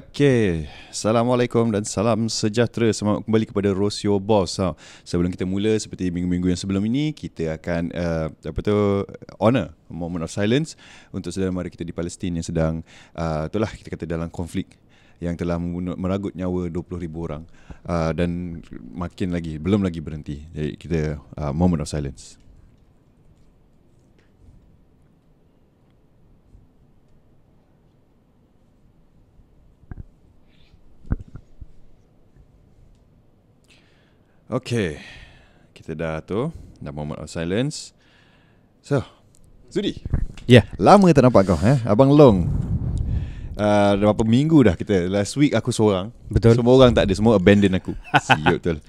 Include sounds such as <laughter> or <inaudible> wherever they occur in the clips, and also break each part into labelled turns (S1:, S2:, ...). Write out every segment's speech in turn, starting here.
S1: Okey, Assalamualaikum dan salam sejahtera. Selamat kembali kepada Rosio Boss. Ha. Sebelum kita mula, seperti minggu-minggu yang sebelum ini Kita akan, uh, apa tu, honor Moment of Silence Untuk saudara-mara kita di Palestin yang sedang uh, Itulah kita kata dalam konflik yang telah meragut nyawa 20,000 orang. Uh, dan makin lagi belum lagi berhenti. Jadi kita uh, moment of silence Okay Kita dah tu. Dah moment of silence. So Zudi.
S2: Ya. Yeah.
S1: Lama tak nampak kau eh? Abang Long. Uh, Berapa minggu dah kita. Last week aku seorang.
S2: Betul.
S1: Semua orang tak ada. Semua abandon aku. <laughs> Siap betul.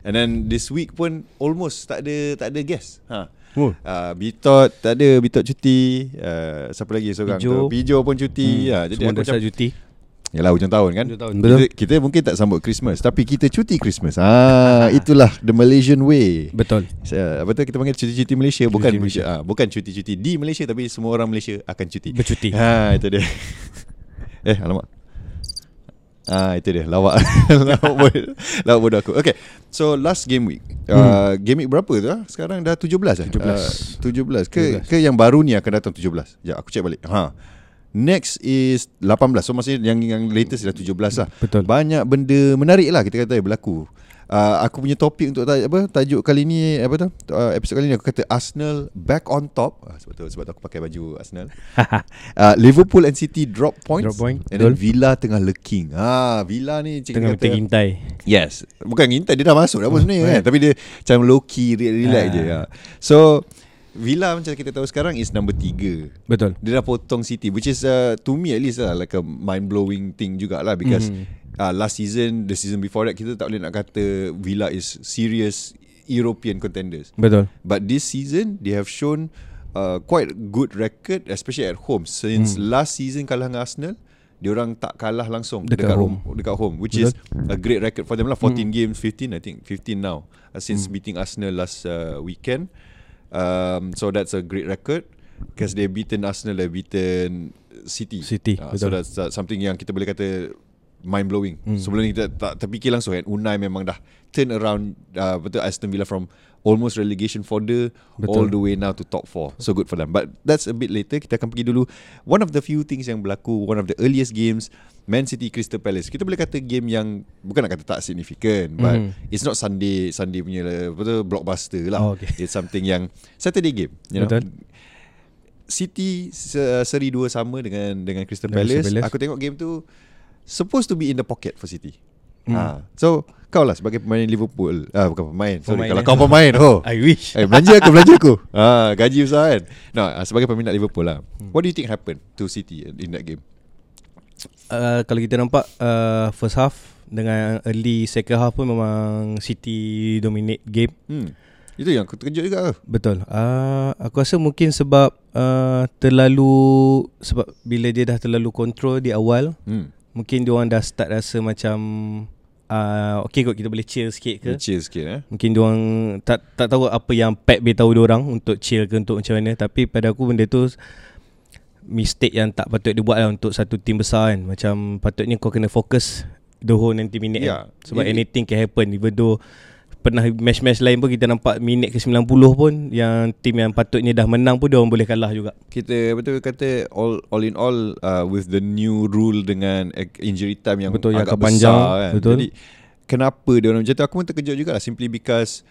S1: And then this week pun Almost tak ada Tak ada guest. Ha. Oh. Uh, Bitot tak ada. Bitot cuti. Uh, Siapa lagi seorang
S2: Pijo.
S1: tu? Pijo. Pun cuti. Hmm. ha,
S2: Jadi Semua dah cuti
S1: Yalah hujung tahun kan
S2: Hujung tahun
S1: Betul kita, kita mungkin tak sambut Christmas Tapi kita cuti Christmas ah, Itulah the Malaysian way
S2: Betul
S1: Apa tu kita panggil cuti-cuti Malaysia cuti Bukan Malaysia. Ah, bukan cuti-cuti di Malaysia Tapi semua orang Malaysia akan cuti
S2: Bercuti
S1: ha, Itu dia <laughs> Eh alamak Ah itu dia lawak <laughs> lawak bodoh, lawak bodoh aku. Okay. So last game week. Uh, hmm. game week berapa tu? Ah? Sekarang dah 17 eh?
S2: 17. Uh,
S1: 17 ke 17. ke yang baru ni akan datang 17. Ya aku check balik. Ha. Next is 18 So maksudnya yang yang latest dah 17 lah.
S2: Betul.
S1: Banyak benda menarik lah kita kata berlaku. Uh, Aku punya topik untuk taj- apa tajuk kali ni apa tu? Uh, Episod kali ni aku kata Arsenal back on top. Uh, Sebab tu sebab tu aku pakai baju Arsenal. <laughs> Uh, Liverpool and City drop points.
S2: Drop point.
S1: And then Villa tengah lurking ha, Villa ni
S2: cik Tengah kata, ngintai
S1: Yes. Bukan ngintai dia dah masuk dah pun sebenarnya kan? Tapi dia macam low key relax uh. je uh. So Villa macam kita tahu sekarang is number 3.
S2: Betul.
S1: Dia dah potong City which is uh, to me at least lah like a mind blowing thing jugalah because mm. uh, last season the season before that kita tak boleh nak kata Villa is serious European contenders.
S2: Betul.
S1: But this season they have shown uh, quite good record especially at home since mm. last season kalah dengan Arsenal dia orang tak kalah langsung
S2: dekat, dekat home.
S1: home dekat home which Betul. is a great record for them lah 14 mm. games 15 I think 15 now uh, since mm. beating Arsenal last uh, weekend Um, so that's a great record because they beaten Arsenal, they beaten City.
S2: City.
S1: Uh, so that's uh, something yang kita boleh kata mind blowing. Hmm. Sebelum ni kita tak terfikir langsung kan Unai memang dah turn around uh, betul Aston Villa from almost relegation fodder all the way now to top 4. So good for them. But that's a bit later. Kita akan pergi dulu one of the few things yang berlaku, one of the earliest games Man City Crystal Palace. Kita boleh kata game yang bukan nak kata tak significant, but mm. it's not Sunday Sunday punya betul blockbuster lah. Oh, okay. It's something yang Saturday game, you know. Betul. City seri dua sama dengan dengan Crystal Palace. Palace. Aku tengok game tu supposed to be in the pocket for City. Mm. Ha. So kau lah sebagai pemain Liverpool ah bukan pemain sorry pemain kalau eh. kau pemain oh <laughs>
S2: I wish
S1: eh, belanja aku belanja aku <laughs> ah gaji besar kan no sebagai peminat Liverpool lah hmm. what do you think happened to City in that game
S2: uh, kalau kita nampak uh, first half dengan early second half pun memang City dominate game. Hmm.
S1: Itu yang aku terkejut juga
S2: Betul. Uh, Aku rasa mungkin sebab uh, Terlalu Sebab bila dia dah terlalu control di awal hmm. Mungkin dia orang dah start rasa macam uh, Okay kot kita boleh chill sikit ke?
S1: Chill sikit eh?
S2: Mungkin dia orang tak, tak tahu apa yang Pep beritahu dia orang Untuk chill ke untuk macam mana. Tapi pada aku benda tu Mistake yang tak patut dibuat lah Untuk satu tim besar kan Macam patutnya kau kena fokus The whole 90 minit yeah. kan? Sebab yeah. anything can happen Even though pernah match-match lain pun kita nampak minit ke 90 pun yang tim yang patutnya dah menang pun dia orang boleh kalah juga.
S1: Kita betul kata all all in all uh, with the new rule dengan injury time yang
S2: betul,
S1: agak
S2: yang panjang,
S1: besar kan.
S2: Betul.
S1: Jadi kenapa dia orang macam tu aku pun terkejut juga lah simply because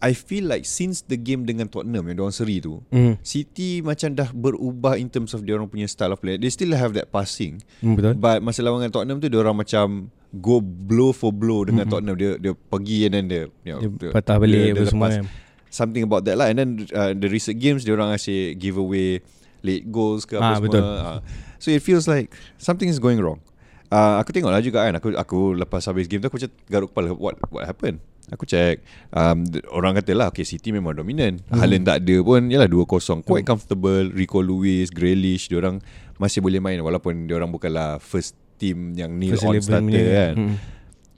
S1: I feel like since the game dengan Tottenham yang diorang seri tu mm. City macam dah berubah in terms of diorang punya style of play. They still have that passing. Mm, Betul. But masa lawan dengan Tottenham tu diorang macam Go blow for blow dengan mm-hmm. Tottenham. Dia dia pergi and then dia,
S2: you know, dia Patah balik dia, dia semua kan.
S1: Something about that lah. And then uh, the recent games diorang asyik give away Late goals ke
S2: apa
S1: ah,
S2: semua. betul.
S1: Uh, So it feels like Something is going wrong. Uh, Aku tengok lah juga kan. Aku aku lepas habis game tu Aku macam garuk kepala. What what happened Aku check. Um, Orang kata lah Okay City memang dominant. Hmm. Haaland tak ada pun Yalah 2-0 Quite hmm. comfortable. Rico Lewis Grealish Diorang masih boleh main Walaupun diorang bukanlah First team yang Neil on starter kan. hmm.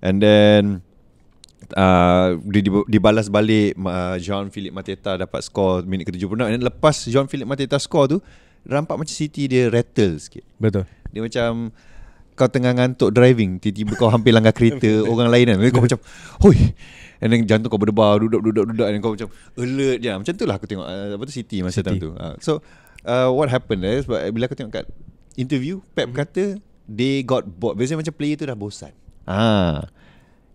S1: And then uh, Dibalas balik uh, Jean-Philippe Mateta dapat skor Minit ke-76 And then lepas Jean-Philippe Mateta skor tu Nampak macam City dia rattle sikit.
S2: Betul.
S1: Dia macam Kau tengah ngantuk driving Tiba-tiba kau hampir langgar kereta <laughs> Orang lain kan Kau macam Hoi And then jantung kau berdebar Duduk-duduk-duduk And kau macam Alert je Macam tu lah aku tengok uh, Apa tu City masa
S2: City.
S1: time tu uh, So uh, What happened eh sebab Bila aku tengok kat Interview Pep
S2: Mhm.
S1: kata They got bored Biasanya macam player tu dah bosan Ah,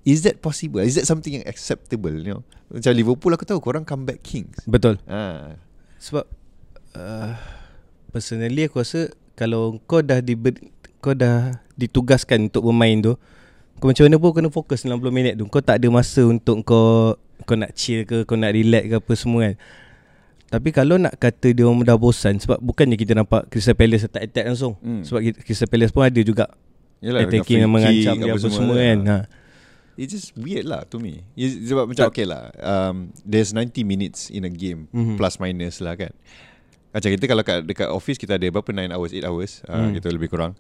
S1: Is that possible? Is that something yang acceptable? You know, macam Liverpool aku tahu korang comeback kings.
S2: Betul
S1: Ah,
S2: Sebab uh, Personally aku rasa Kalau kau dah di, Kau dah ditugaskan untuk bermain tu Kau macam mana pun kena fokus 90 minit tu Kau tak ada masa untuk kau Kau nak chill ke Kau nak relax ke apa semua kan Tapi kalau nak kata dia orang dah bosan Sebab bukannya kita nampak Crystal Palace attack-attack langsung
S1: Hmm.
S2: Sebab Crystal Palace pun ada juga
S1: Yelah,
S2: Attacking yang mengancam dia apa semua, kan ha.
S1: It's just weird lah to me. It's, sebab macam
S2: Tak-
S1: okay lah. Um, there's 90 minutes in a game
S2: Mhm.
S1: plus minus lah kan. Macam kita kalau kat dekat office kita ada berapa 9 hours, 8 hours. Uh,
S2: Hmm.
S1: Kita lebih kurang.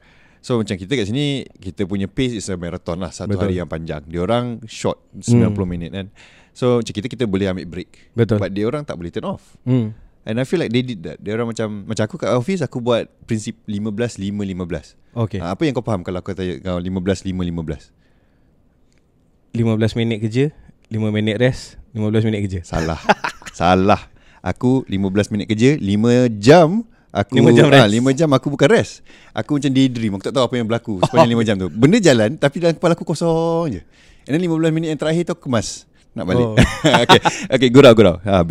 S1: So macam kita kat sini kita punya pace is a marathon lah satu
S2: Betul.
S1: hari yang panjang. Dia orang short 90
S2: Hmm.
S1: minit kan. So macam kita kita boleh ambil break.
S2: Betul
S1: But dia orang tak boleh turn off.
S2: hmm.
S1: And I feel like they did that. Dia orang macam macam aku kat office aku buat prinsip 15 5 15.
S2: Okay
S1: Ah, apa yang kau faham kalau aku tanya kau 15 5 15?
S2: 15 minit kerja 5 minit rest 15 minit kerja
S1: Salah. Salah. Aku 15 minit kerja, 5 jam aku
S2: Lima jam
S1: ah,
S2: rest.
S1: 5 jam aku bukan rest. Aku macam daydream. Aku tak tahu apa yang berlaku sepanjang 5 jam tu. <laughs> Benda jalan tapi dalam kepala aku kosong je. And then 15 minit yang terakhir tu aku kemas nak balik.
S2: Oh. <laughs>
S1: okay, okay, gurau gurau. Ha,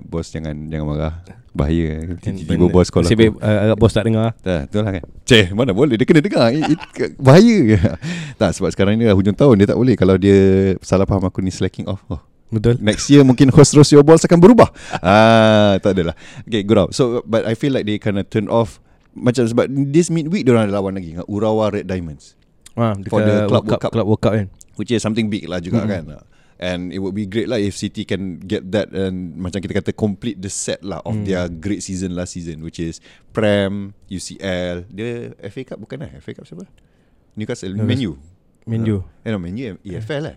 S1: bos jangan jangan marah. Bahaya. Tiba-tiba bos call aku.
S2: uh, agak bos tak dengar
S1: Dah, betul lah kan Ceh, mana boleh Dia kena dengar It, it, Bahaya <laughs> Tak, sebab sekarang ni dah hujung tahun Dia tak boleh Kalau dia salah faham aku ni slacking off oh,
S2: Betul.
S1: Next year mungkin host Your Balls akan berubah. <laughs> Ah, Tak adalah. Okay, good out So, but I feel like they kind of turn off. Macam sebab This midweek Diorang ada lawan lagi dengan Urawa Red Diamonds.
S2: Ha,
S1: For the Club
S2: World
S1: Cup.
S2: Club World Cup kan?
S1: Which is something big lah juga
S2: Mhm.
S1: kan. And it would be great lah If City can get that And macam kita kata Complete the set lah Of
S2: Hmm.
S1: their great season last season Which is Prem UCL Dia FA Cup bukan lah FA Cup siapa? Newcastle. Menu
S2: Menu
S1: Eh no Menu EFL lah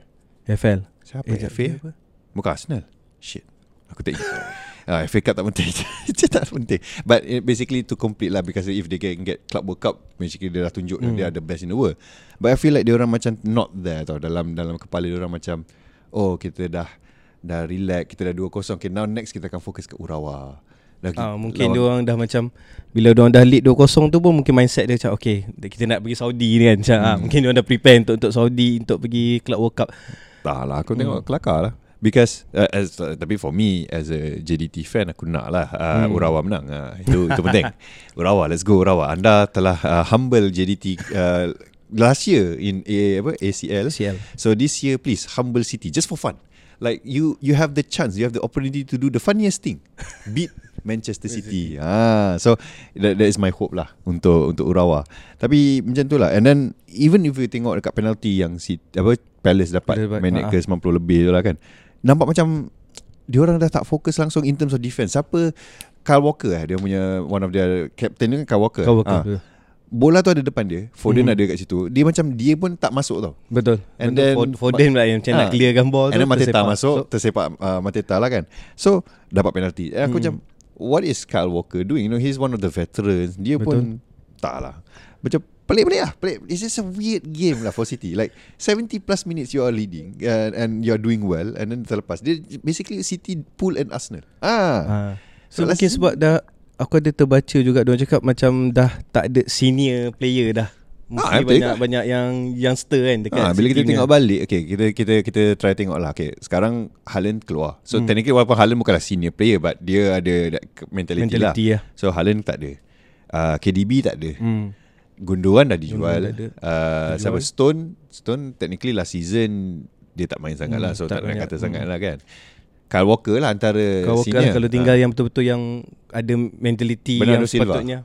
S1: Siapa
S2: Eh,
S1: eh,
S2: jap,
S1: FA
S2: apa?
S1: Bukan Arsenal Shit Aku tak ingat <laughs> Uh, FA Cup tak penting <laughs> Itu tak penting But it basically to complete lah Because if they can get Club World Cup Basically dia dah tunjuk
S2: Hmm.
S1: mm. Dia the best in the world But I feel like dia orang macam Not there tau Dalam dalam kepala dia orang macam Oh kita dah Dah relax Kita dah 2-0 Okay now next kita akan fokus ke Urawa Lagi,
S2: Ah, mungkin dia orang dah macam bila dia orang dah lead 2-0 tu pun mungkin mindset dia macam okay kita nak pergi Saudi ni kan macam ah,
S1: Hmm.
S2: mungkin dia orang dah prepare untuk untuk Saudi untuk pergi Club World Cup.
S1: Tak lah Aku
S2: Hmm.
S1: tengok kelakar lah Because uh, as, uh, Tapi for me As a JDT fan Aku nak lah uh,
S2: Hmm.
S1: Urawa menang. Uh, Itu itu penting. <laughs> Urawa let's go Urawa. Anda telah uh, humble JDT uh, Last year In A, apa, ACL
S2: CL.
S1: So this year please Humble City Just for fun. Like you you have the chance You have the opportunity To do the funniest thing. Beat Manchester City. Ah, So that, that is my hope lah Untuk untuk Urawa. Tapi macam tu lah. And then Even if you tengok Dekat penalty yang si, apa, Palace dapat
S2: Palace dapat,
S1: Minit
S2: ah.
S1: ke 90 lebih tu lah kan Nampak macam Diorang dah tak fokus langsung In terms of defense Siapa Kyle Walker eh Dia punya One of their Captain ni kan Kyle Walker
S2: Kau work
S1: Ah. Bola tu ada depan dia Foden
S2: Mhm.
S1: ada kat situ Dia macam Dia pun tak masuk tau
S2: Betul.
S1: And
S2: Betul.
S1: then-
S2: Foden pula yang macam nak
S1: Ah.
S2: clearkan ball
S1: And then Mateta
S2: tersepak.
S1: masuk
S2: So,
S1: Tersepak uh, Mateta lah kan So Dapat penalti And aku
S2: Hmm.
S1: macam What is Kyle Walker doing You know he's one of the veterans Dia pun Tak lah Macam pelik-pelik lah. Pelik. It's just a weird game lah For City. Like 70 plus minutes You are leading uh, And you are doing well And then terlepas. Dia basically City Pool and Arsenal. Ah,
S2: ah. So,
S1: So,
S2: mungkin sebab dah aku ada terbaca juga. Dia orang cakap macam dah tak ada senior player dah. Mungkin
S1: Ah,
S2: banyak banyak yang youngster kan dekat
S1: Ah, bila kita tengok balik Okay kita kita kita try tengok lah. Okay sekarang Haaland keluar. So
S2: Hmm.
S1: technically walaupun Haaland bukanlah senior player But dia ada that mentality,
S2: mentality
S1: lah.
S2: lah.
S1: So Haaland tak ada. Uh, KDB tak ada.
S2: Hmm.
S1: Gundogan dah dijual.
S2: Gundogan
S1: uh,
S2: Dijual.
S1: Siapa? Stone. Stone technically last season Dia tak main sangat
S2: Hmm,
S1: lah So tak,
S2: tak
S1: nak kata
S2: Hmm.
S1: sangat lah kan. Kyle Walker lah antara
S2: Kau
S1: senior.
S2: kalau tinggal yang betul-betul yang ada mentality
S1: Bernardo
S2: yang
S1: Silva.
S2: sepatutnya.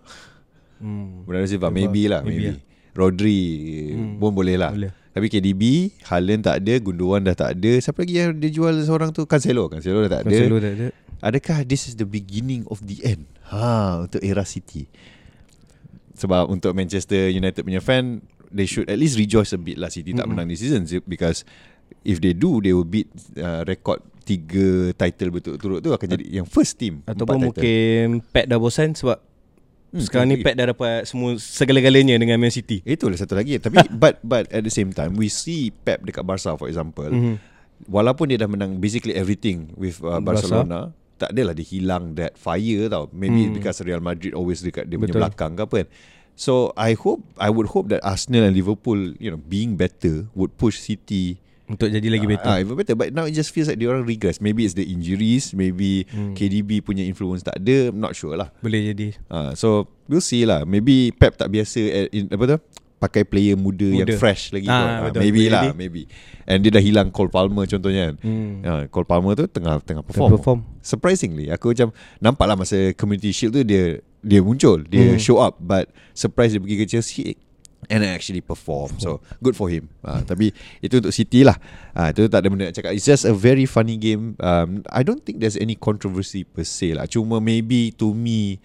S2: Hmm.
S1: Bernardo Silva
S2: Silva,
S1: Maybe lah
S2: maybe
S1: Maybe, Rodri
S2: Hmm.
S1: Pun boleh lah.
S2: Boleh.
S1: Tapi KDB Haaland tak ada Gundogan dah tak ada. Siapa lagi yang dia jual seorang tu? Cancelo. Cancelo dah tak ada.
S2: Cancelo dah ada.
S1: Adakah this is the beginning of the end? Ha Untuk era City Sebab untuk Manchester United punya fan They should at least rejoice a bit lah City tak
S2: Mm-mm.
S1: menang this season Because If they do They will beat uh, Record Tiga title betul-betul tu Akan jadi yang first team
S2: Ataupun mungkin Pep dah bosan sebab
S1: Hmm,
S2: Sekarang ni. Pep dah dapat semua segala-galanya dengan Man City.
S1: Itulah satu lagi Tapi <laughs> but but at the same time We see Pep dekat Barca for example
S2: Mhm.
S1: Walaupun dia dah menang Basically everything With uh,
S2: Barca.
S1: Tak adalah dia hilang That fire tau Maybe
S2: Hmm.
S1: because Real Madrid Always dekat dia punya
S2: Betul.
S1: belakang ke apa kan So I hope I would hope that Arsenal and Liverpool You know Being better Would push City
S2: Untuk jadi lagi better.
S1: Ah, even better. But now it just feels like dia orang regress. Maybe it's the injuries. Maybe
S2: Hmm.
S1: KDB punya influence tak ada. I'm not sure lah.
S2: Boleh jadi.
S1: Uh, so we'll see lah. Maybe Pep tak biasa at, in, apa tu? Pakai player muda, muda. yang fresh lagi.
S2: Ah.
S1: Ah,
S2: betul.
S1: maybe
S2: Boleh
S1: lah, maybe. And dia dah hilang Cole Palmer contohnya kan.
S2: Hmm.
S1: Uh, Cole Palmer tu tengah tengah
S2: Perform.
S1: perform.
S2: perform.
S1: Surprisingly, aku macam nampak lah masa Community Shield tu dia dia muncul, dia
S2: Hmm.
S1: show up, but surprise dia pergi ke Chelsea and actually perform. So good for him. Uh, tapi itu untuk City lah. Uh, itu tak ada benda nak cakap. It's just a very funny game. Um, I don't think there's any controversy per se lah. Cuma maybe to me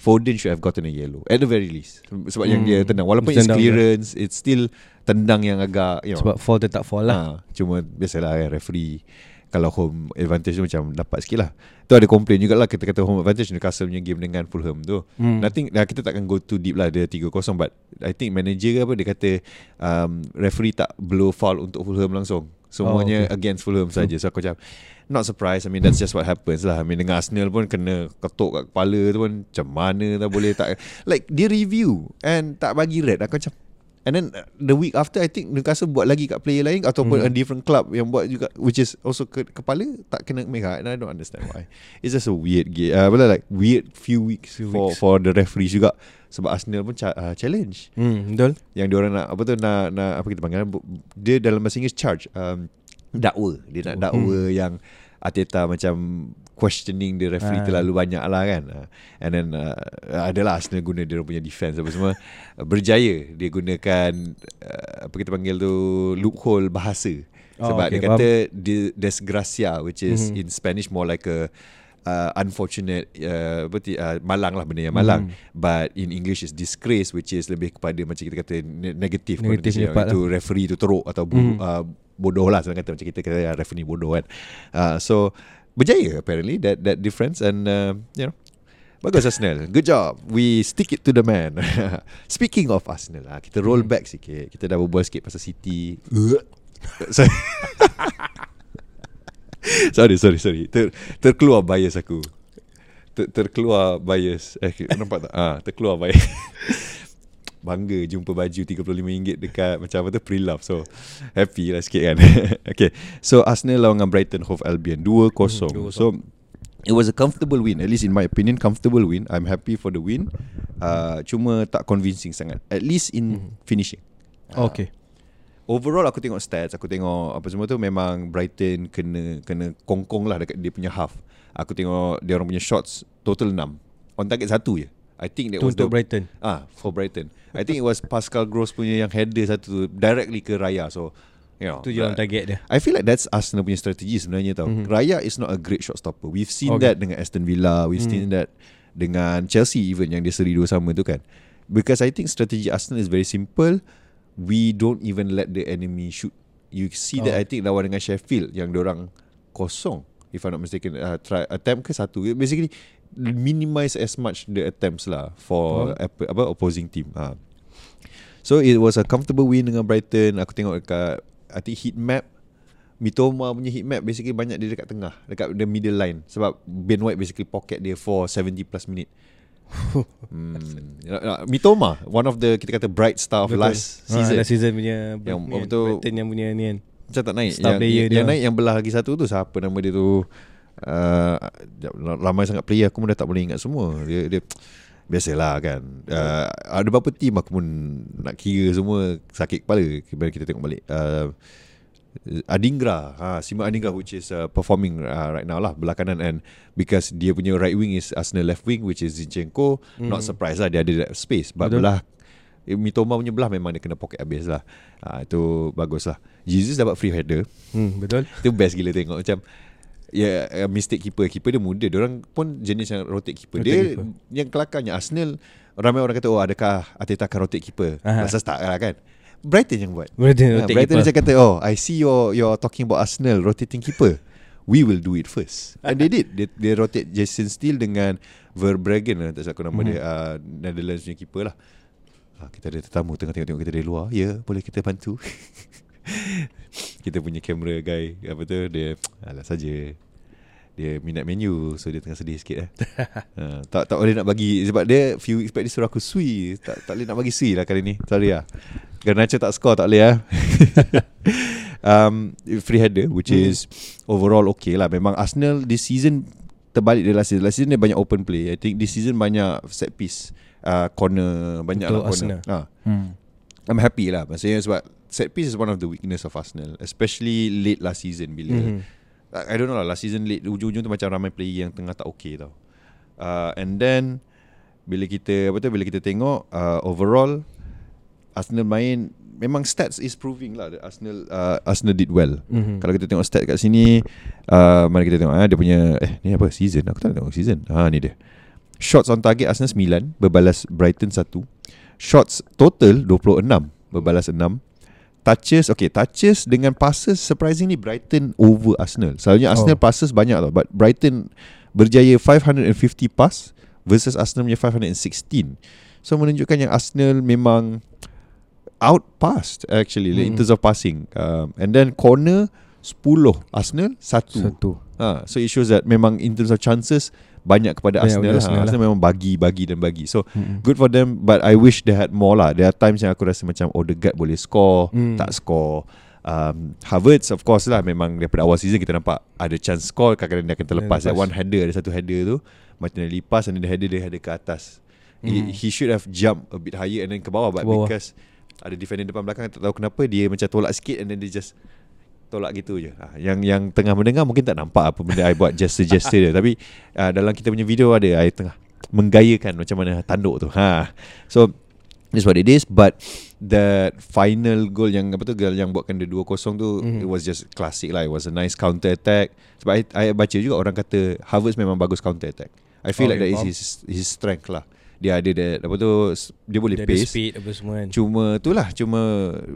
S1: Foden should have gotten a yellow at the very least. Sebab yang
S2: Hmm.
S1: dia tendang walaupun it's
S2: dia.
S1: clearance, it's still tendang yang agak you know,
S2: Sebab fall tetap fall lah.
S1: Ha, cuma biasalah kan referee kalau home advantage tu macam dapat sikit lah. Tu ada complain jugalah kita kata home advantage Newcastle punya game dengan Fulham tu.
S2: Hmm.
S1: Nothing dah kita takkan go too deep lah dia 3-0 but I think manager ke apa dia kata um, referee tak blow foul untuk Fulham langsung. Semuanya
S2: Oh, okay.
S1: against Fulham saja. So aku macam not surprised. I mean that's just what happens lah. I mean dengan Arsenal pun kena ketuk kat kepala tu pun macam mana tak boleh tak like dia review and tak bagi red. Aku macam And then uh, the week after I think Newcastle buat lagi kat player lain ataupun
S2: Hmm.
S1: a different club yang buat juga which is also ke, kepala tak kena merah and I don't understand why. It's just a weird game. Uh, well, like weird few weeks
S2: Few
S1: for
S2: weeks.
S1: for the referees juga sebab Arsenal pun uh, challenge
S2: Hmm, betul.
S1: yang dia orang nak apa tu nak nak apa kita panggil dia dalam bahasa Inggeris charge um, dakwa dia nak dakwa yang Ateta macam questioning the referee
S2: Ah.
S1: terlalu banyak lah kan and then uh, adalah Arsenal guna dia punya defense apa semua berjaya dia gunakan uh, apa kita panggil tu loophole bahasa
S2: Oh,
S1: sebab
S2: okay,
S1: dia kata de- desgracia which is
S2: Mhm.
S1: in Spanish more like a uh, unfortunate uh, apa ti, uh, malang lah benda yang malang
S2: Mhm.
S1: but in English is disgrace which is lebih kepada macam kita kata ne- negative
S2: Negative
S1: connotation.
S2: part
S1: itu referee tu teruk atau bu-
S2: Mhm.
S1: uh, bodoh lah senang kata macam kita kata referee bodoh kan. Uh, so berjaya apparently that that difference and uh, you know Bagus Arsenal. Good job. We stick it to the man. <laughs> Speaking of Arsenal lah, Kita roll back sikit. Kita dah berbual sikit pasal City. <laughs> Sorry. Sorry sorry sorry. Ter, Terkeluar bias aku. Ter, Terkeluar bias. Eh nampak tak? Ah, Terkeluar bias <laughs> Bangga jumpa baju RM35 dekat macam apa tu pre-love. So happy lah sikit kan. <laughs> Okay. So Arsenal lawan dengan Brighton Hove Albion 2-0
S2: Hmm, 2-0.
S1: So It was a comfortable win. At least in my opinion Comfortable win. I'm happy for the win. Uh, Cuma tak convincing sangat. At least in finishing. Ah,
S2: Okay.
S1: Overall aku tengok stats. Aku tengok apa semua tu Memang Brighton kena Kena kongkong lah Dekat dia punya half. Aku tengok Dia orang punya shots Total 6 On target satu je I think that was
S2: untuk
S1: the,
S2: Brighton.
S1: Ah, for Brighton. I think it was Pascal Gross punya yang header satu tu directly ke Raya. So, you know.
S2: Tu je on
S1: uh,
S2: target dia.
S1: I feel like that's Arsenal punya strategi sebenarnya tau.
S2: Mhm.
S1: Raya is not a great shot stopper. We've seen
S2: Okay.
S1: that dengan Aston Villa, we've
S2: Hmm.
S1: seen that dengan Chelsea even yang dia seri dua sama tu kan. Because I think strategi Arsenal is very simple. We don't even let the enemy shoot. You see that
S2: Oh.
S1: I think lawan dengan Sheffield yang orang kosong if I'm not mistaken uh, try attempt ke satu basically minimize as much the attempts lah for
S2: Oh.
S1: apa, apa opposing team ha. so it was a comfortable win dengan Brighton aku tengok dekat I think heat map Mitoma punya heat map basically banyak dia dekat tengah dekat the middle line sebab Ben White basically pocket dia for 70 plus minute <laughs> hmm. Mitoma one of the kita kata bright star of
S2: Betul.
S1: last
S2: Ah,
S1: season
S2: last season punya
S1: Yang apa
S2: kan,
S1: tu-
S2: Brighton yang punya ni kan.
S1: macam tak naik
S2: Star
S1: yang,
S2: player
S1: yang,
S2: dia.
S1: yang naik yang belah lagi satu tu siapa nama dia tu uh, ramai sangat player aku pun dah tak boleh ingat semua. Dia dia biasalah kan. Uh, ada beberapa team aku pun nak kira semua sakit kepala bila kita tengok balik. Uh, Adingra. Ha, Sima Adingra which is uh, performing uh, right now lah belah kanan. And because dia punya right wing is Arsenal left wing which is Zinchenko. Mm. not
S2: Hmm.
S1: surprised lah dia ada that space. But
S2: Betul.
S1: belah eh, Mitoma punya belah memang dia kena pocket habis lah. Ha, itu bagus lah. Jesus dapat free header.
S2: Hmm, betul.
S1: itu best gila tengok. Macam Ya yeah, mistake keeper Keeper dia muda Diorang pun jenis yang rotate keeper
S2: Rotate
S1: Dia
S2: keeper.
S1: yang kelakarnya Arsenal Ramai orang kata Oh adakah Arteta akan rotate keeper
S2: Aha.
S1: Rasa tak lah kan Brighton yang buat
S2: Brighton
S1: Ha,
S2: rotate
S1: Brighton dia kata Oh I see you're, you're talking about Arsenal Rotating keeper we will do it first. And they did. They, they rotate Jason Steele dengan Verbregen lah. Tak salah aku nama
S2: Mhm.
S1: dia. Uh, Netherlands punya keeper lah. Ah, kita ada tetamu tengah tengok-tengok kita dari luar. Ya, boleh kita bantu. <laughs> kita punya camera guy apa tu dia alah saja. Dia minat menu so dia tengah sedih sikit eh. uh, <laughs> tak tak boleh nak bagi sebab dia few weeks back dia suruh aku sui. Tak tak boleh nak bagi sui lah kali ni. Sorry lah. Garnacho tak score tak boleh ah. <laughs> um, free header which
S2: Hmm.
S1: is overall okay lah. Memang Arsenal this season terbalik dari last season. Last season dia banyak open play. I think this season banyak set piece. Uh, corner banyak
S2: Untuk
S1: lah corner.
S2: Arsenal.
S1: Ah.
S3: Hmm.
S1: I'm happy lah. Maksudnya sebab Set piece is one of the weakness of Arsenal Especially late last season Bila
S2: Mhm.
S1: I, I don't know lah Last season late Ujung-ujung tu macam ramai player Yang tengah tak okay tau. Uh, And then Bila kita Apa tu Bila kita tengok uh, Overall Arsenal main Memang stats is proving lah that Arsenal uh, Arsenal did well.
S2: Mhm.
S1: Kalau kita tengok stat kat sini uh, Mari kita tengok eh, Dia punya Eh ni apa Season? Aku tak tengok season. Ha ni dia. Shots on target Arsenal 9 Berbalas Brighton 1 Shots total 26 Berbalas 6 Touches Okay touches dengan passes Surprisingly Brighton over Arsenal Selalunya Arsenal
S3: Oh.
S1: passes banyak tau But Brighton Berjaya 550 pass Versus Arsenal punya 516 So menunjukkan yang Arsenal memang Outpassed actually hmm. In terms of passing um, And then corner 10 Arsenal 1
S2: Satu.
S1: Ha, so it shows that memang in terms of chances banyak kepada
S2: Banyak
S1: Arsenal,
S2: kepada
S1: lah.
S2: Arsenal
S1: Arsenal,
S2: lah.
S1: memang bagi bagi dan bagi. So
S2: Mhm.
S1: good for them but I wish they had more lah. There are times yang aku rasa macam Odegaard boleh score,
S2: Hmm.
S1: tak score. Um, Havertz of course lah memang daripada awal season kita nampak ada chance score kadang-kadang dia akan terlepas. That
S2: Dia lepas.
S1: one header ada satu header tu Martinelli pass and then the header dia header ke atas. He,
S2: Hmm.
S1: he should have jumped a bit higher and then ke bawah but
S2: Ke bawah.
S1: because ada defender depan belakang tak tahu kenapa dia macam tolak sikit and then dia just tolak gitu je. Ha, yang yang tengah mendengar mungkin tak nampak apa benda I buat gesture-gesture dia <laughs> tapi uh, dalam kita punya video ada I tengah menggayakan macam mana tanduk tu. Ha. So That's what it is But The final goal yang Apa tu goal Yang buatkan dia 2-0 tu
S2: Mhm.
S1: It was just classic lah It was a nice counter attack Sebab I, I baca juga Orang kata Havertz memang bagus counter attack I feel
S3: Oh,
S1: like that is
S3: faham.
S1: his His strength lah Dia ada that Apa tu Dia boleh
S2: Dia
S1: pace
S2: speed apa semua kan.
S1: Cuma tu lah Cuma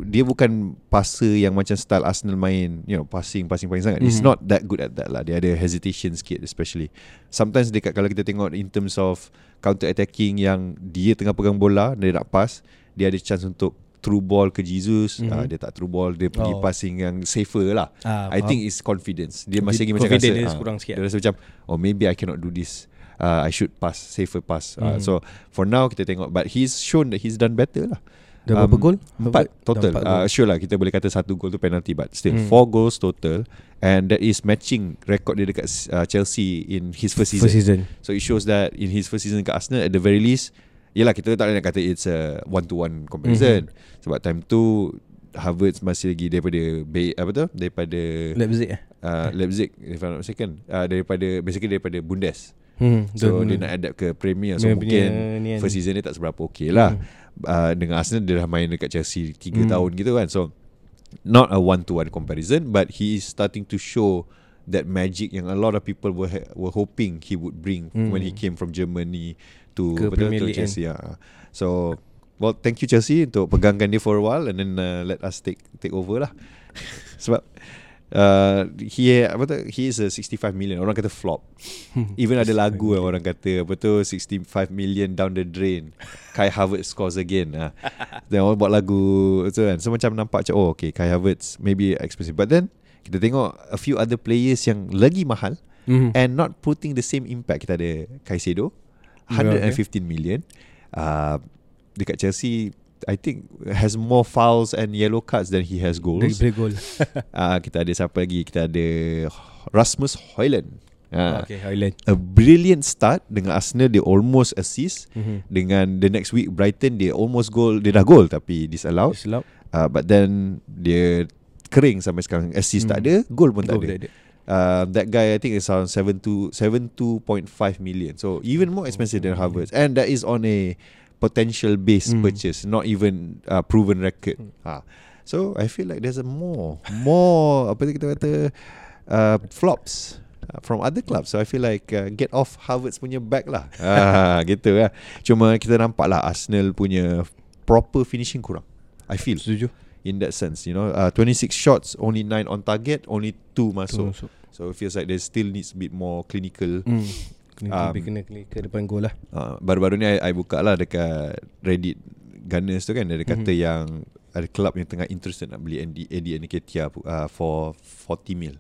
S1: Dia bukan passer yang macam style Arsenal main You know Passing Passing passing sangat He's
S2: Mhm.
S1: not that good at that lah Dia ada hesitation sikit Especially Sometimes dekat Kalau kita tengok In terms of Counter attacking Yang dia tengah pegang bola Dia nak pass Dia ada chance untuk Through ball ke Jesus
S2: Mhm.
S1: uh, Dia tak through ball Dia pergi
S2: Oh.
S1: passing yang safer lah
S2: Ah,
S1: I
S2: faham.
S1: think it's confidence Dia masih lagi macam rasa
S2: dia
S1: ah,
S2: kurang.
S1: Dia rasa macam Oh maybe I cannot do this uh, I should pass Safer pass uh,
S2: Hmm.
S1: So for now kita tengok But he's shown that he's done better lah
S2: Dah berapa
S1: um,
S2: gol?
S1: Empat total
S2: empat
S1: uh. Sure lah kita boleh kata Satu gol tu penalty But still
S2: Hmm.
S1: Four goals total And that is matching Record dia dekat uh, Chelsea In his first season
S2: First season.
S1: So it shows that In his first season kat Arsenal At the very least Yelah kita tak boleh nak kata It's a one to one comparison
S2: Mhm.
S1: Sebab time tu Havertz masih lagi daripada Bay, apa tu daripada
S2: Leipzig eh?
S1: uh, Leipzig if I'm not mistaken uh, daripada basically daripada Bundes
S2: Hmm,
S1: so
S2: betul.
S1: dia nak adapt ke Premier so
S2: Dia
S1: mungkin
S2: punya kan.
S1: first season dia tak seberapa okay lah
S2: Hmm.
S1: uh, dengan Arsenal dia dah main dekat Chelsea 3
S2: Hmm.
S1: tahun gitu kan so not a one to one comparison but he is starting to show that magic yang a lot of people were ha- were hoping he would bring
S2: Hmm.
S1: when he came from Germany to
S2: Ke Premier
S1: to. Chelsea yeah. so well thank you Chelsea untuk pegangkan dia for a while and then uh, let us take take over lah <laughs> sebab uh, he apa tu? He is a 65 million. Orang kata flop. <laughs> Even ada lagu yang orang kata apa tu? 65 million down the drain. Kai Havertz scores again. Ah. <laughs> Then orang buat lagu tu kan? So macam nampak macam oh okay Kai Havertz maybe expensive. But then kita tengok a few other players yang lagi mahal
S2: Mhm.
S1: and not putting the same impact. Kita ada Caicedo
S2: Yeah,
S1: 115 million. Uh, dekat Chelsea I think has more fouls and yellow cards than he has goals
S2: Dari play goal.
S1: uh, <laughs> kita ada siapa lagi kita ada Rasmus Højlund uh,
S2: okay, Highland.
S1: a brilliant start dengan Arsenal dia almost assist
S2: Mhm.
S1: dengan the next week Brighton dia almost goal dia dah goal tapi disallowed
S2: Silap.
S1: uh, but then dia kering sampai sekarang assist tak
S2: Hmm.
S1: ada goal pun tak
S2: Goal
S1: ada
S2: tak ada.
S1: uh, that guy I think is around 72 72.5 million so even more expensive than Havertz and that is on a potential based
S2: Hmm.
S1: purchase not even uh, proven record ha. so I feel like there's a more more <laughs> apa kita kata uh, flops uh, from other clubs so I feel like uh, get off Havertz punya back lah <laughs> ah, gitu lah cuma kita nampak lah Arsenal punya proper finishing kurang I feel
S2: Setuju.
S1: in that sense. You know, uh, 26 shots, only 9 on target, only 2 masuk.
S2: So,
S1: So it feels like there still needs a bit more clinical.
S2: hmm. Kena
S1: Um,
S2: kena kena ke depan gol lah.
S1: Uh, baru-baru ni I, I buka lah dekat Reddit Gunners tu kan ada kata
S2: Mhm.
S1: yang Ada club yang tengah interested nak beli Andy, Eddie Nketiah uh, For 40 mil